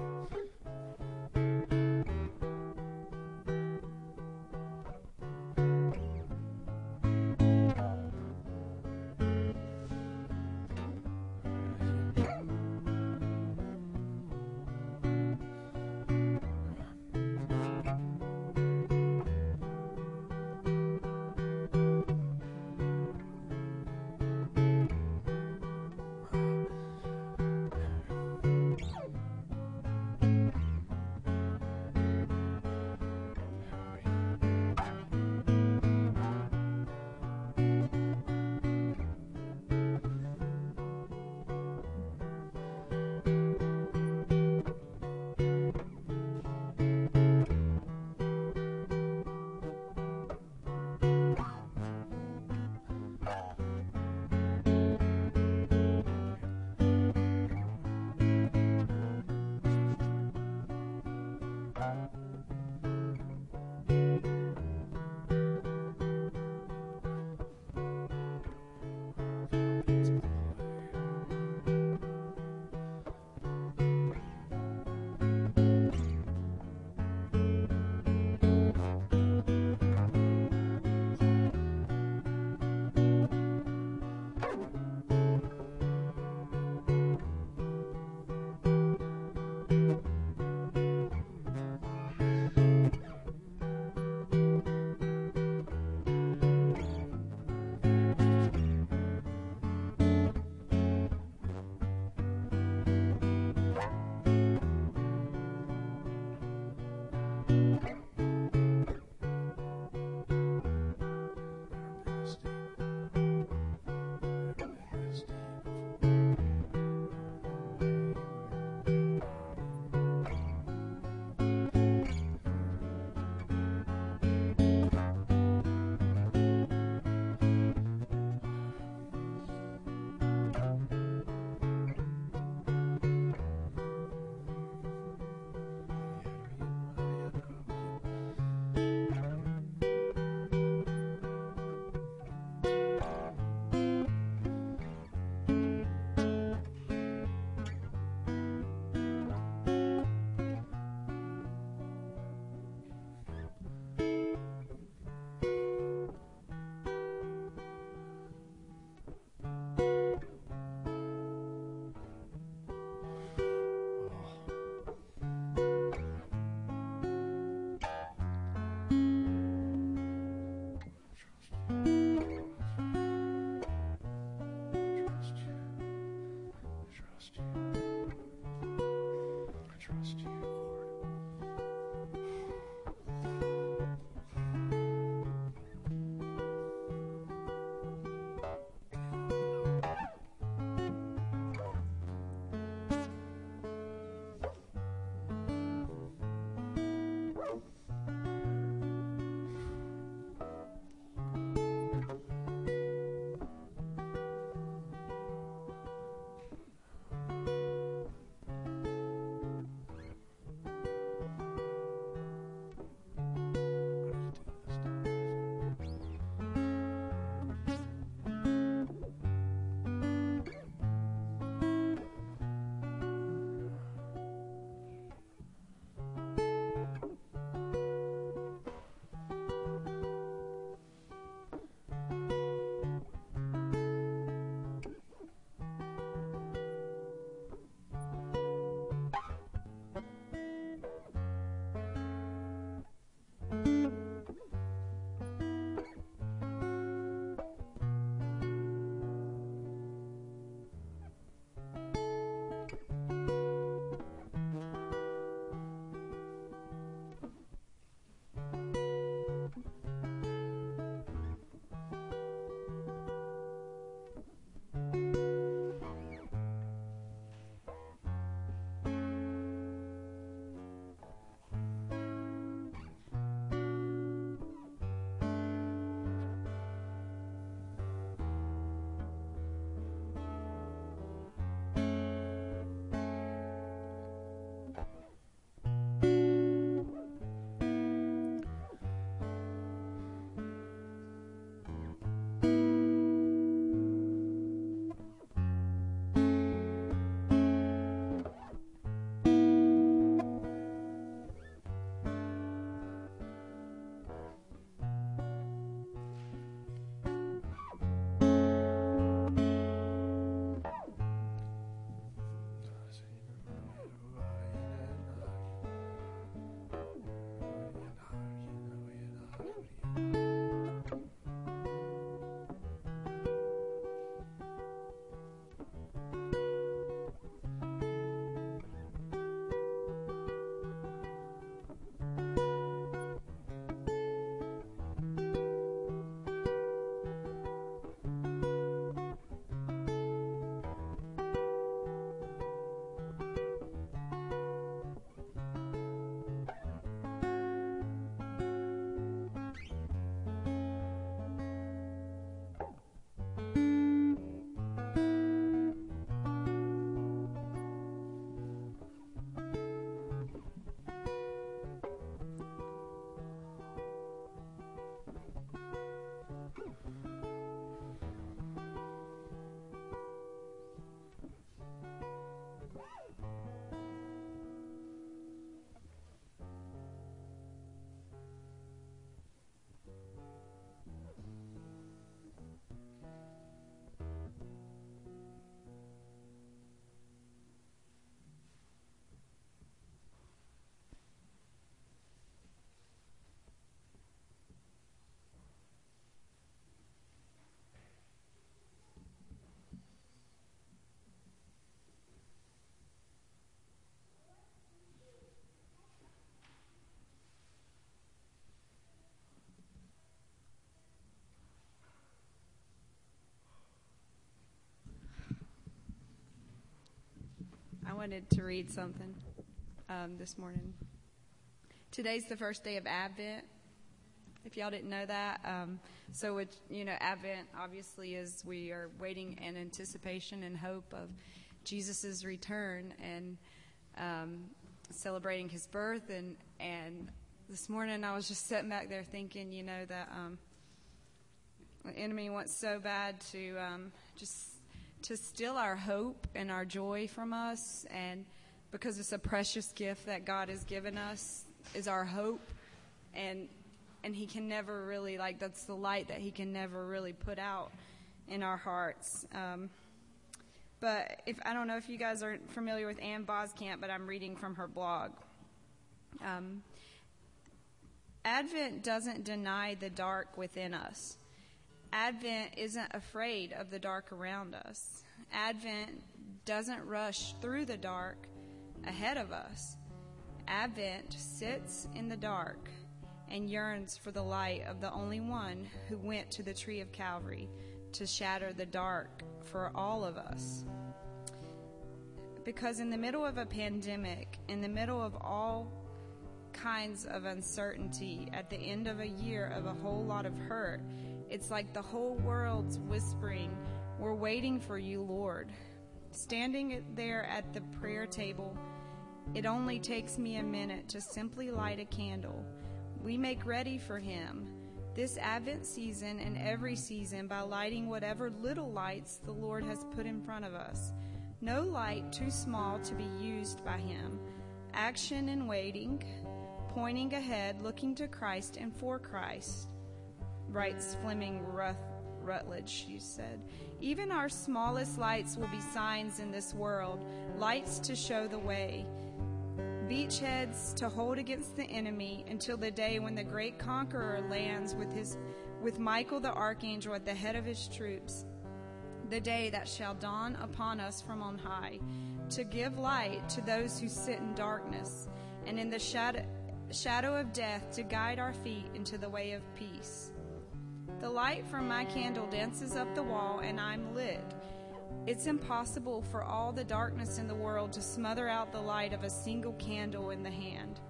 Wanted to read something um, this morning. Today's the first day of Advent. If y'all didn't know that, um, so it, you know, Advent obviously is we are waiting in anticipation and hope of Jesus' return and um, celebrating His birth. And and this morning I was just sitting back there thinking, you know, that um, the enemy wants so bad to um, just to steal our hope and our joy from us, and because it's a precious gift that God has given us, is our hope, and and He can never really like that's the light that He can never really put out in our hearts. Um, but if I don't know if you guys are familiar with Ann Voskamp, but I'm reading from her blog. Um, Advent doesn't deny the dark within us. Advent isn't afraid of the dark around us. Advent doesn't rush through the dark ahead of us. Advent sits in the dark and yearns for the light of the only one who went to the tree of Calvary to shatter the dark for all of us. Because in the middle of a pandemic, in the middle of all kinds of uncertainty, at the end of a year of a whole lot of hurt, it's like the whole world's whispering, We're waiting for you, Lord. Standing there at the prayer table, it only takes me a minute to simply light a candle. We make ready for Him this Advent season and every season by lighting whatever little lights the Lord has put in front of us. No light too small to be used by Him. Action and waiting, pointing ahead, looking to Christ and for Christ, writes Fleming Ruth, Rutledge, she said. Even our smallest lights will be signs in this world, lights to show the way beachheads to hold against the enemy until the day when the great conqueror lands with his with Michael the archangel at the head of his troops the day that shall dawn upon us from on high to give light to those who sit in darkness and in the shadow shadow of death to guide our feet into the way of peace the light from my candle dances up the wall and I'm lit it's impossible for all the darkness in the world to smother out the light of a single candle in the hand.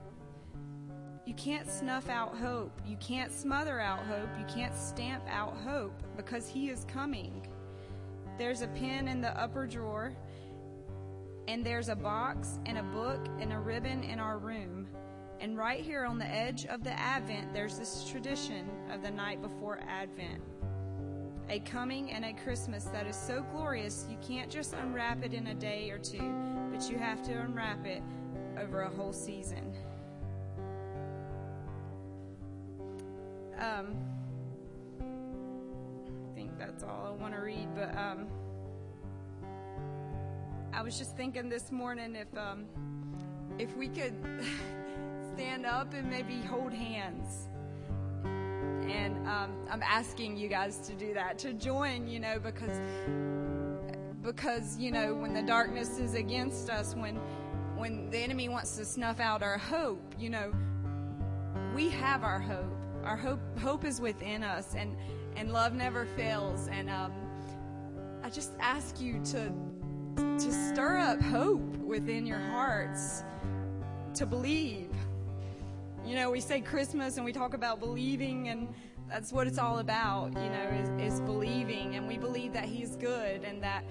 You can't snuff out hope. You can't smother out hope. You can't stamp out hope because He is coming. There's a pen in the upper drawer, and there's a box and a book and a ribbon in our room. And right here on the edge of the Advent, there's this tradition of the night before Advent a coming and a Christmas that is so glorious you can't just unwrap it in a day or two, but you have to unwrap it over a whole season. Um, I think that's all I want to read, but um, I was just thinking this morning if um, if we could stand up and maybe hold hands and um, I'm asking you guys to do that, to join, you know, because because you know when the darkness is against us, when when the enemy wants to snuff out our hope, you know, we have our hope. Our hope hope is within us, and and love never fails. And um, I just ask you to to stir up hope within your hearts, to believe you know, we say Christmas and we talk about believing, and that's what it's all about, you know, is, is believing. And we believe that He's good and that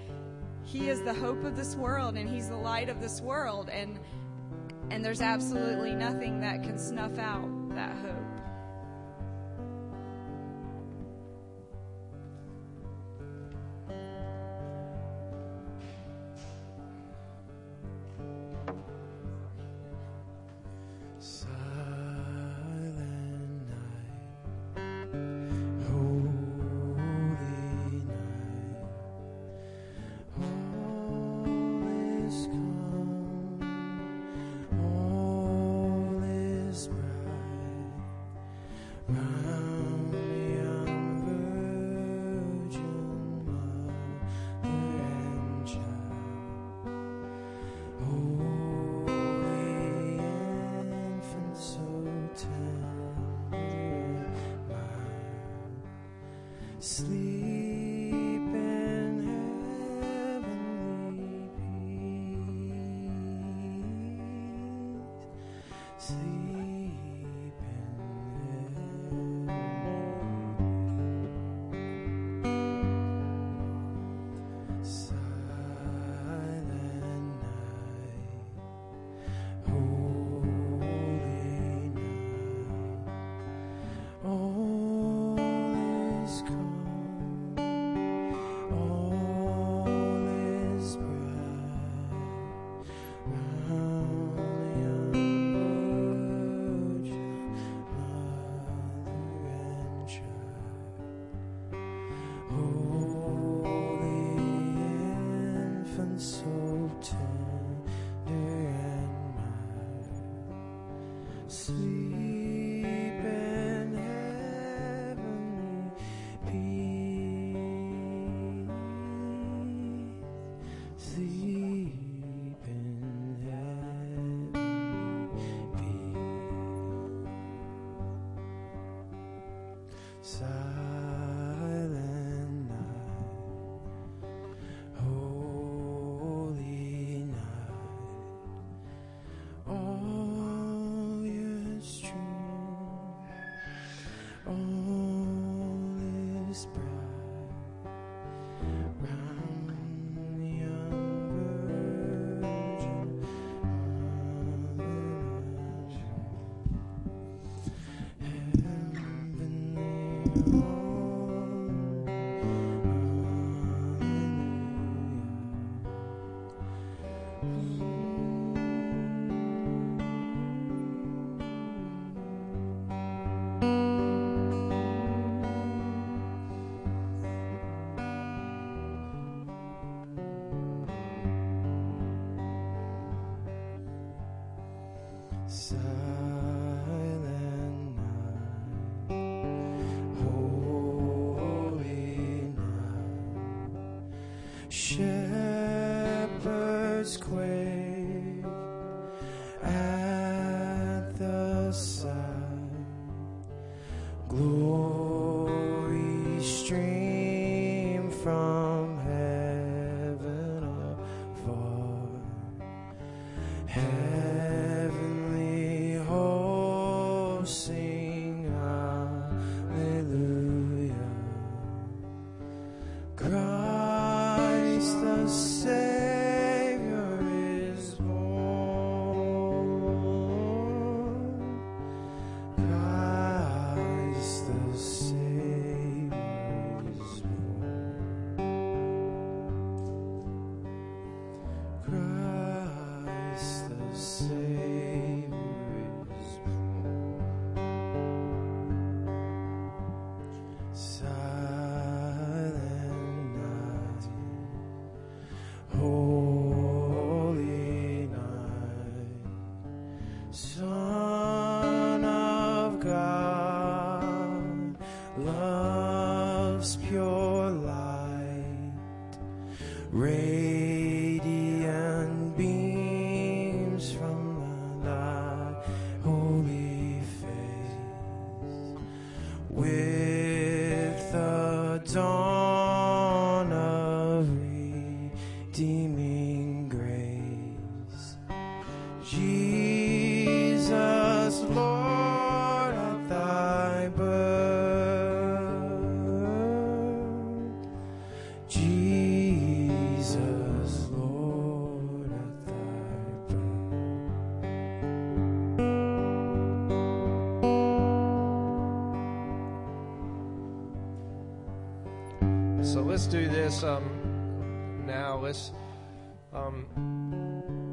He is the hope of this world and He's the light of this world. And, and there's absolutely nothing that can snuff out that hope. Do this um, now. Let's, um,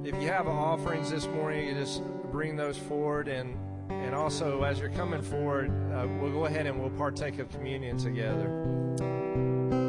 if you have offerings this morning, you just bring those forward. And, and also, as you're coming forward, uh, we'll go ahead and we'll partake of communion together.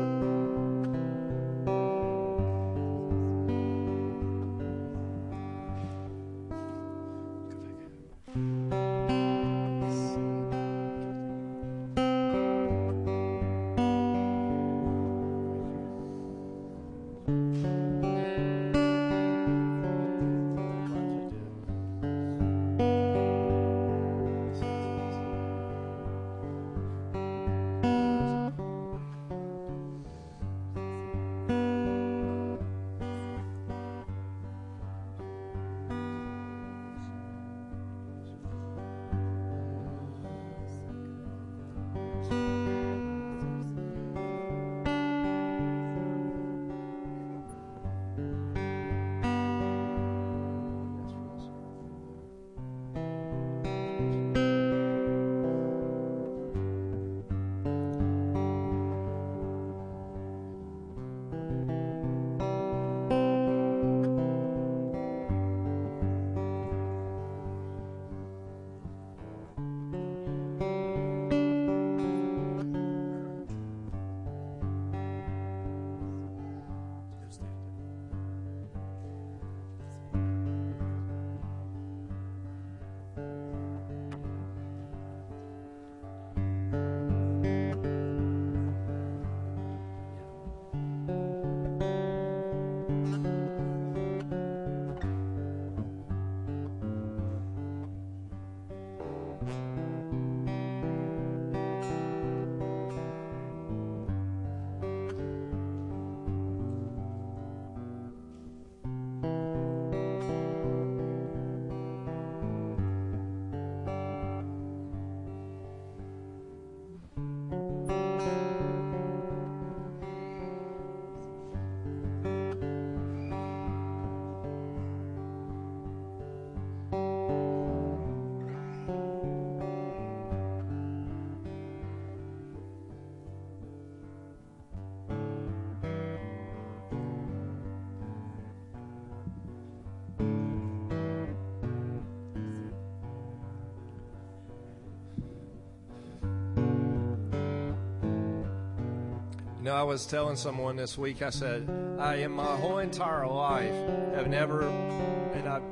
You know, I was telling someone this week, I said, I, in my whole entire life, have never, and I've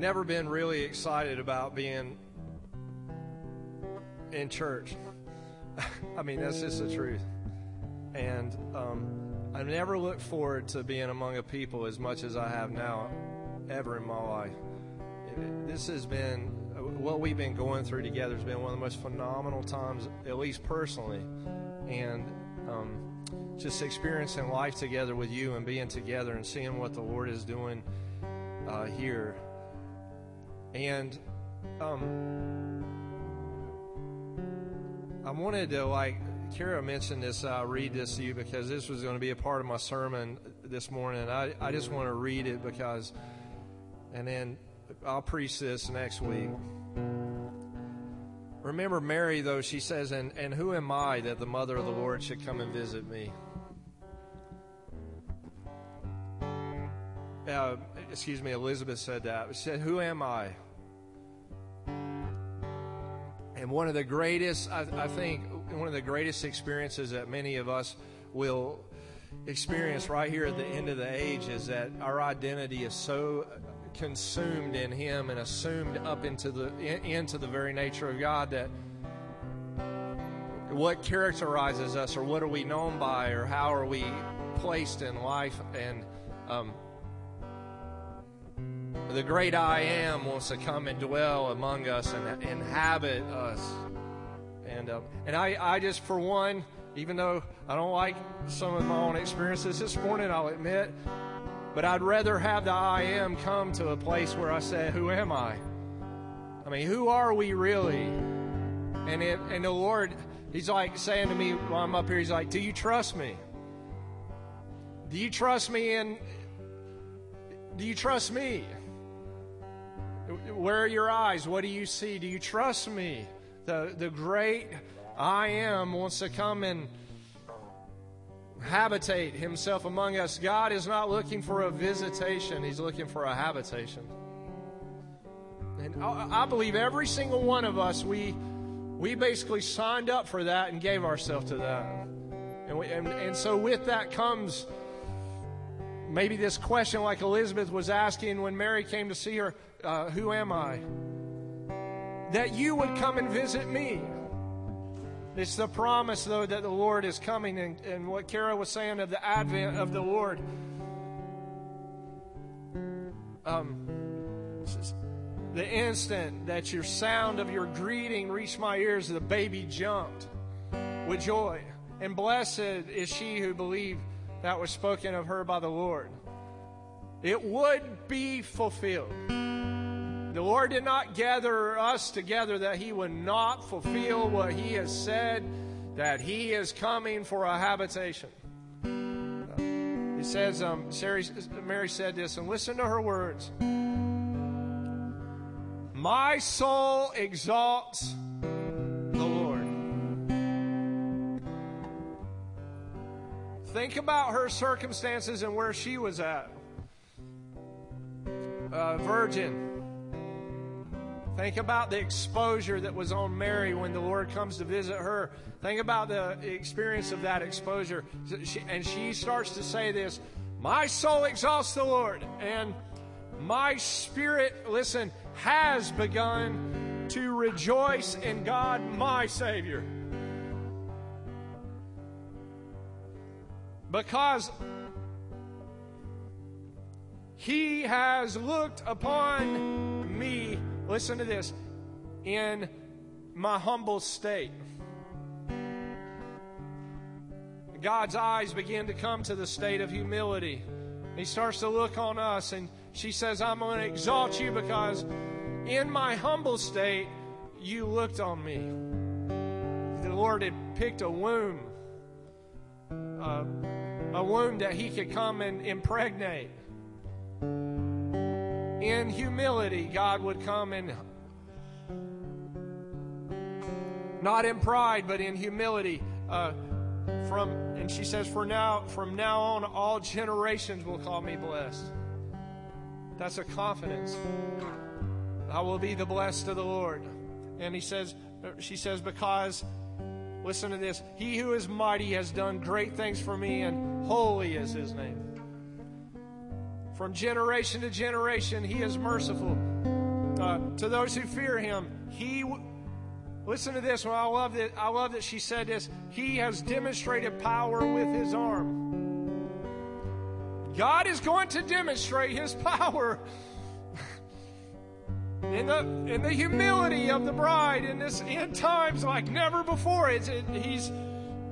never been really excited about being in church. I mean, that's just the truth. And um, I've never looked forward to being among a people as much as I have now, ever in my life. This has been what we've been going through together has been one of the most phenomenal times, at least personally, and um, just experiencing life together with you and being together and seeing what the Lord is doing uh, here. And um, I wanted to like Kara mentioned this. I'll read this to you because this was going to be a part of my sermon this morning. I, I just want to read it because, and then I'll preach this next week. Remember Mary, though, she says, and, and who am I that the mother of the Lord should come and visit me? Uh, excuse me, Elizabeth said that. She said, Who am I? And one of the greatest, I, I think, one of the greatest experiences that many of us will experience right here at the end of the age is that our identity is so consumed in Him and assumed up into the into the very nature of God that what characterizes us or what are we known by or how are we placed in life. And um, the great I am wants to come and dwell among us and inhabit us. And uh, and I, I just for one even though I don't like some of my own experiences this morning I'll admit but I'd rather have the I am come to a place where I say, Who am I? I mean, who are we really? And it, and the Lord, He's like saying to me while I'm up here, He's like, Do you trust me? Do you trust me in do you trust me? Where are your eyes? What do you see? Do you trust me? The the great I am wants to come and habitate himself among us. God is not looking for a visitation, he's looking for a habitation. And I believe every single one of us, we, we basically signed up for that and gave ourselves to that. And, we, and, and so with that comes maybe this question, like Elizabeth was asking when Mary came to see her uh, Who am I? That you would come and visit me. It's the promise, though, that the Lord is coming, and, and what Kara was saying of the advent of the Lord. Um, the instant that your sound of your greeting reached my ears, the baby jumped with joy. And blessed is she who believed that was spoken of her by the Lord. It would be fulfilled. The Lord did not gather us together that He would not fulfill what He has said, that He is coming for a habitation. He says, um, Mary said this, and listen to her words. My soul exalts the Lord. Think about her circumstances and where she was at. Uh, virgin Think about the exposure that was on Mary when the Lord comes to visit her. Think about the experience of that exposure. And she starts to say this My soul exalts the Lord, and my spirit, listen, has begun to rejoice in God, my Savior. Because he has looked upon me Listen to this. In my humble state, God's eyes begin to come to the state of humility. He starts to look on us, and she says, I'm going to exalt you because in my humble state, you looked on me. The Lord had picked a womb, uh, a womb that He could come and impregnate in humility, God would come and not in pride, but in humility. Uh, from and she says, "For now, from now on, all generations will call me blessed." That's a confidence. I will be the blessed of the Lord. And he says, she says, because Listen to this. He who is mighty has done great things for me, and holy is his name. From generation to generation, he is merciful. Uh, to those who fear him, he. W- Listen to this. Well, I love that. I love that she said this. He has demonstrated power with his arm. God is going to demonstrate his power in the in the humility of the bride in this end times like never before. It's, it, he's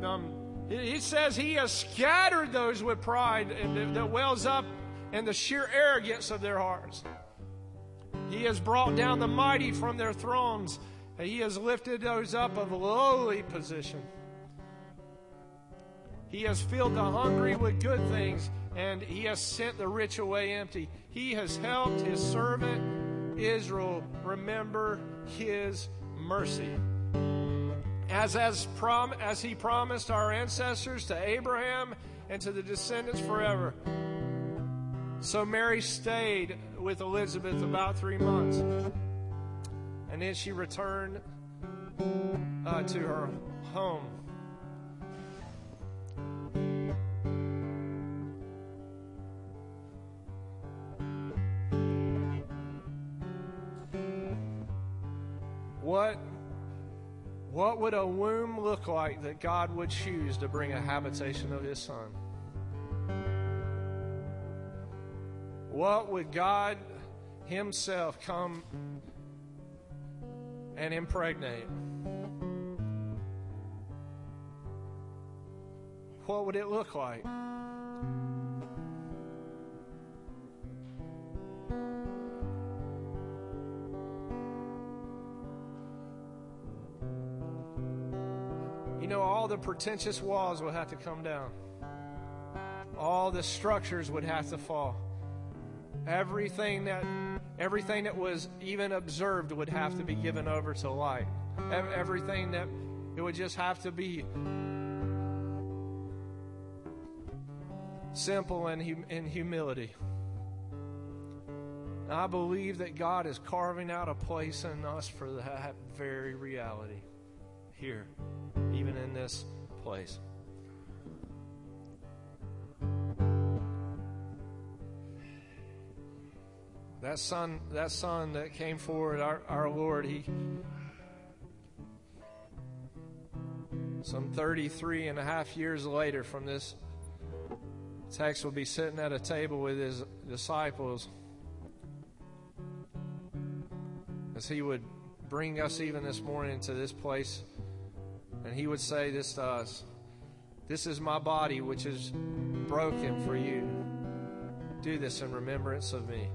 um, he says he has scattered those with pride and that wells up in the sheer arrogance of their hearts. He has brought down the mighty from their thrones. He has lifted those up of lowly position. He has filled the hungry with good things, and he has sent the rich away empty. He has helped his servant Israel remember his mercy. As, as, prom, as he promised our ancestors to Abraham and to the descendants forever. So Mary stayed with Elizabeth about three months. And then she returned uh, to her home. What, what would a womb look like that God would choose to bring a habitation of His Son? What would God Himself come and impregnate? What would it look like? You know, all the pretentious walls would have to come down. All the structures would have to fall. Everything that everything that was even observed would have to be given over to light. Everything that it would just have to be simple and in humility. I believe that God is carving out a place in us for that very reality here, even in this place. That son, that son that came forward, our, our Lord, he some 33 and a half years later from this text will be sitting at a table with his disciples as he would bring us even this morning to this place and he would say this to us This is my body, which is broken for you. Do this in remembrance of me.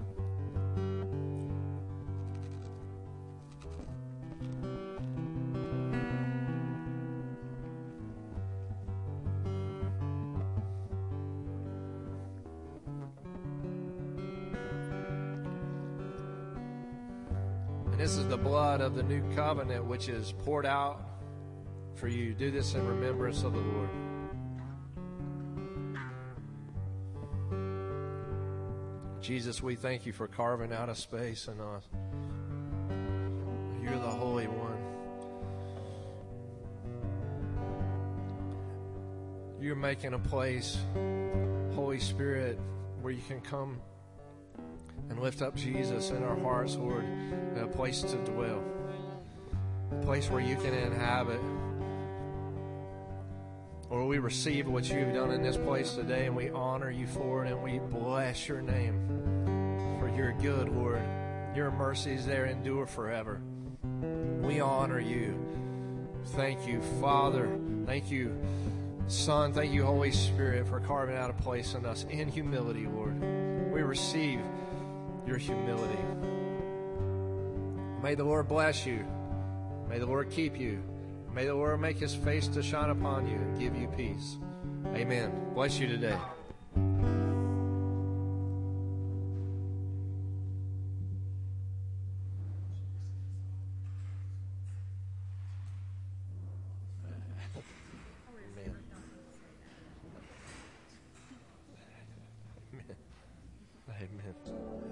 Of the new covenant, which is poured out for you. Do this in remembrance of the Lord. Jesus, we thank you for carving out a space in us. Uh, you're the Holy One. You're making a place, Holy Spirit, where you can come and lift up Jesus in our hearts, Lord, a place to dwell, place where you can inhabit. Lord, we receive what you've done in this place today and we honor you for it and we bless your name for your good, Lord. Your mercies there endure forever. We honor you. Thank you, Father. Thank you, Son. Thank you, Holy Spirit, for carving out a place in us in humility, Lord. We receive your humility. May the Lord bless you. May the Lord keep you. May the Lord make his face to shine upon you and give you peace. Amen. Bless you today.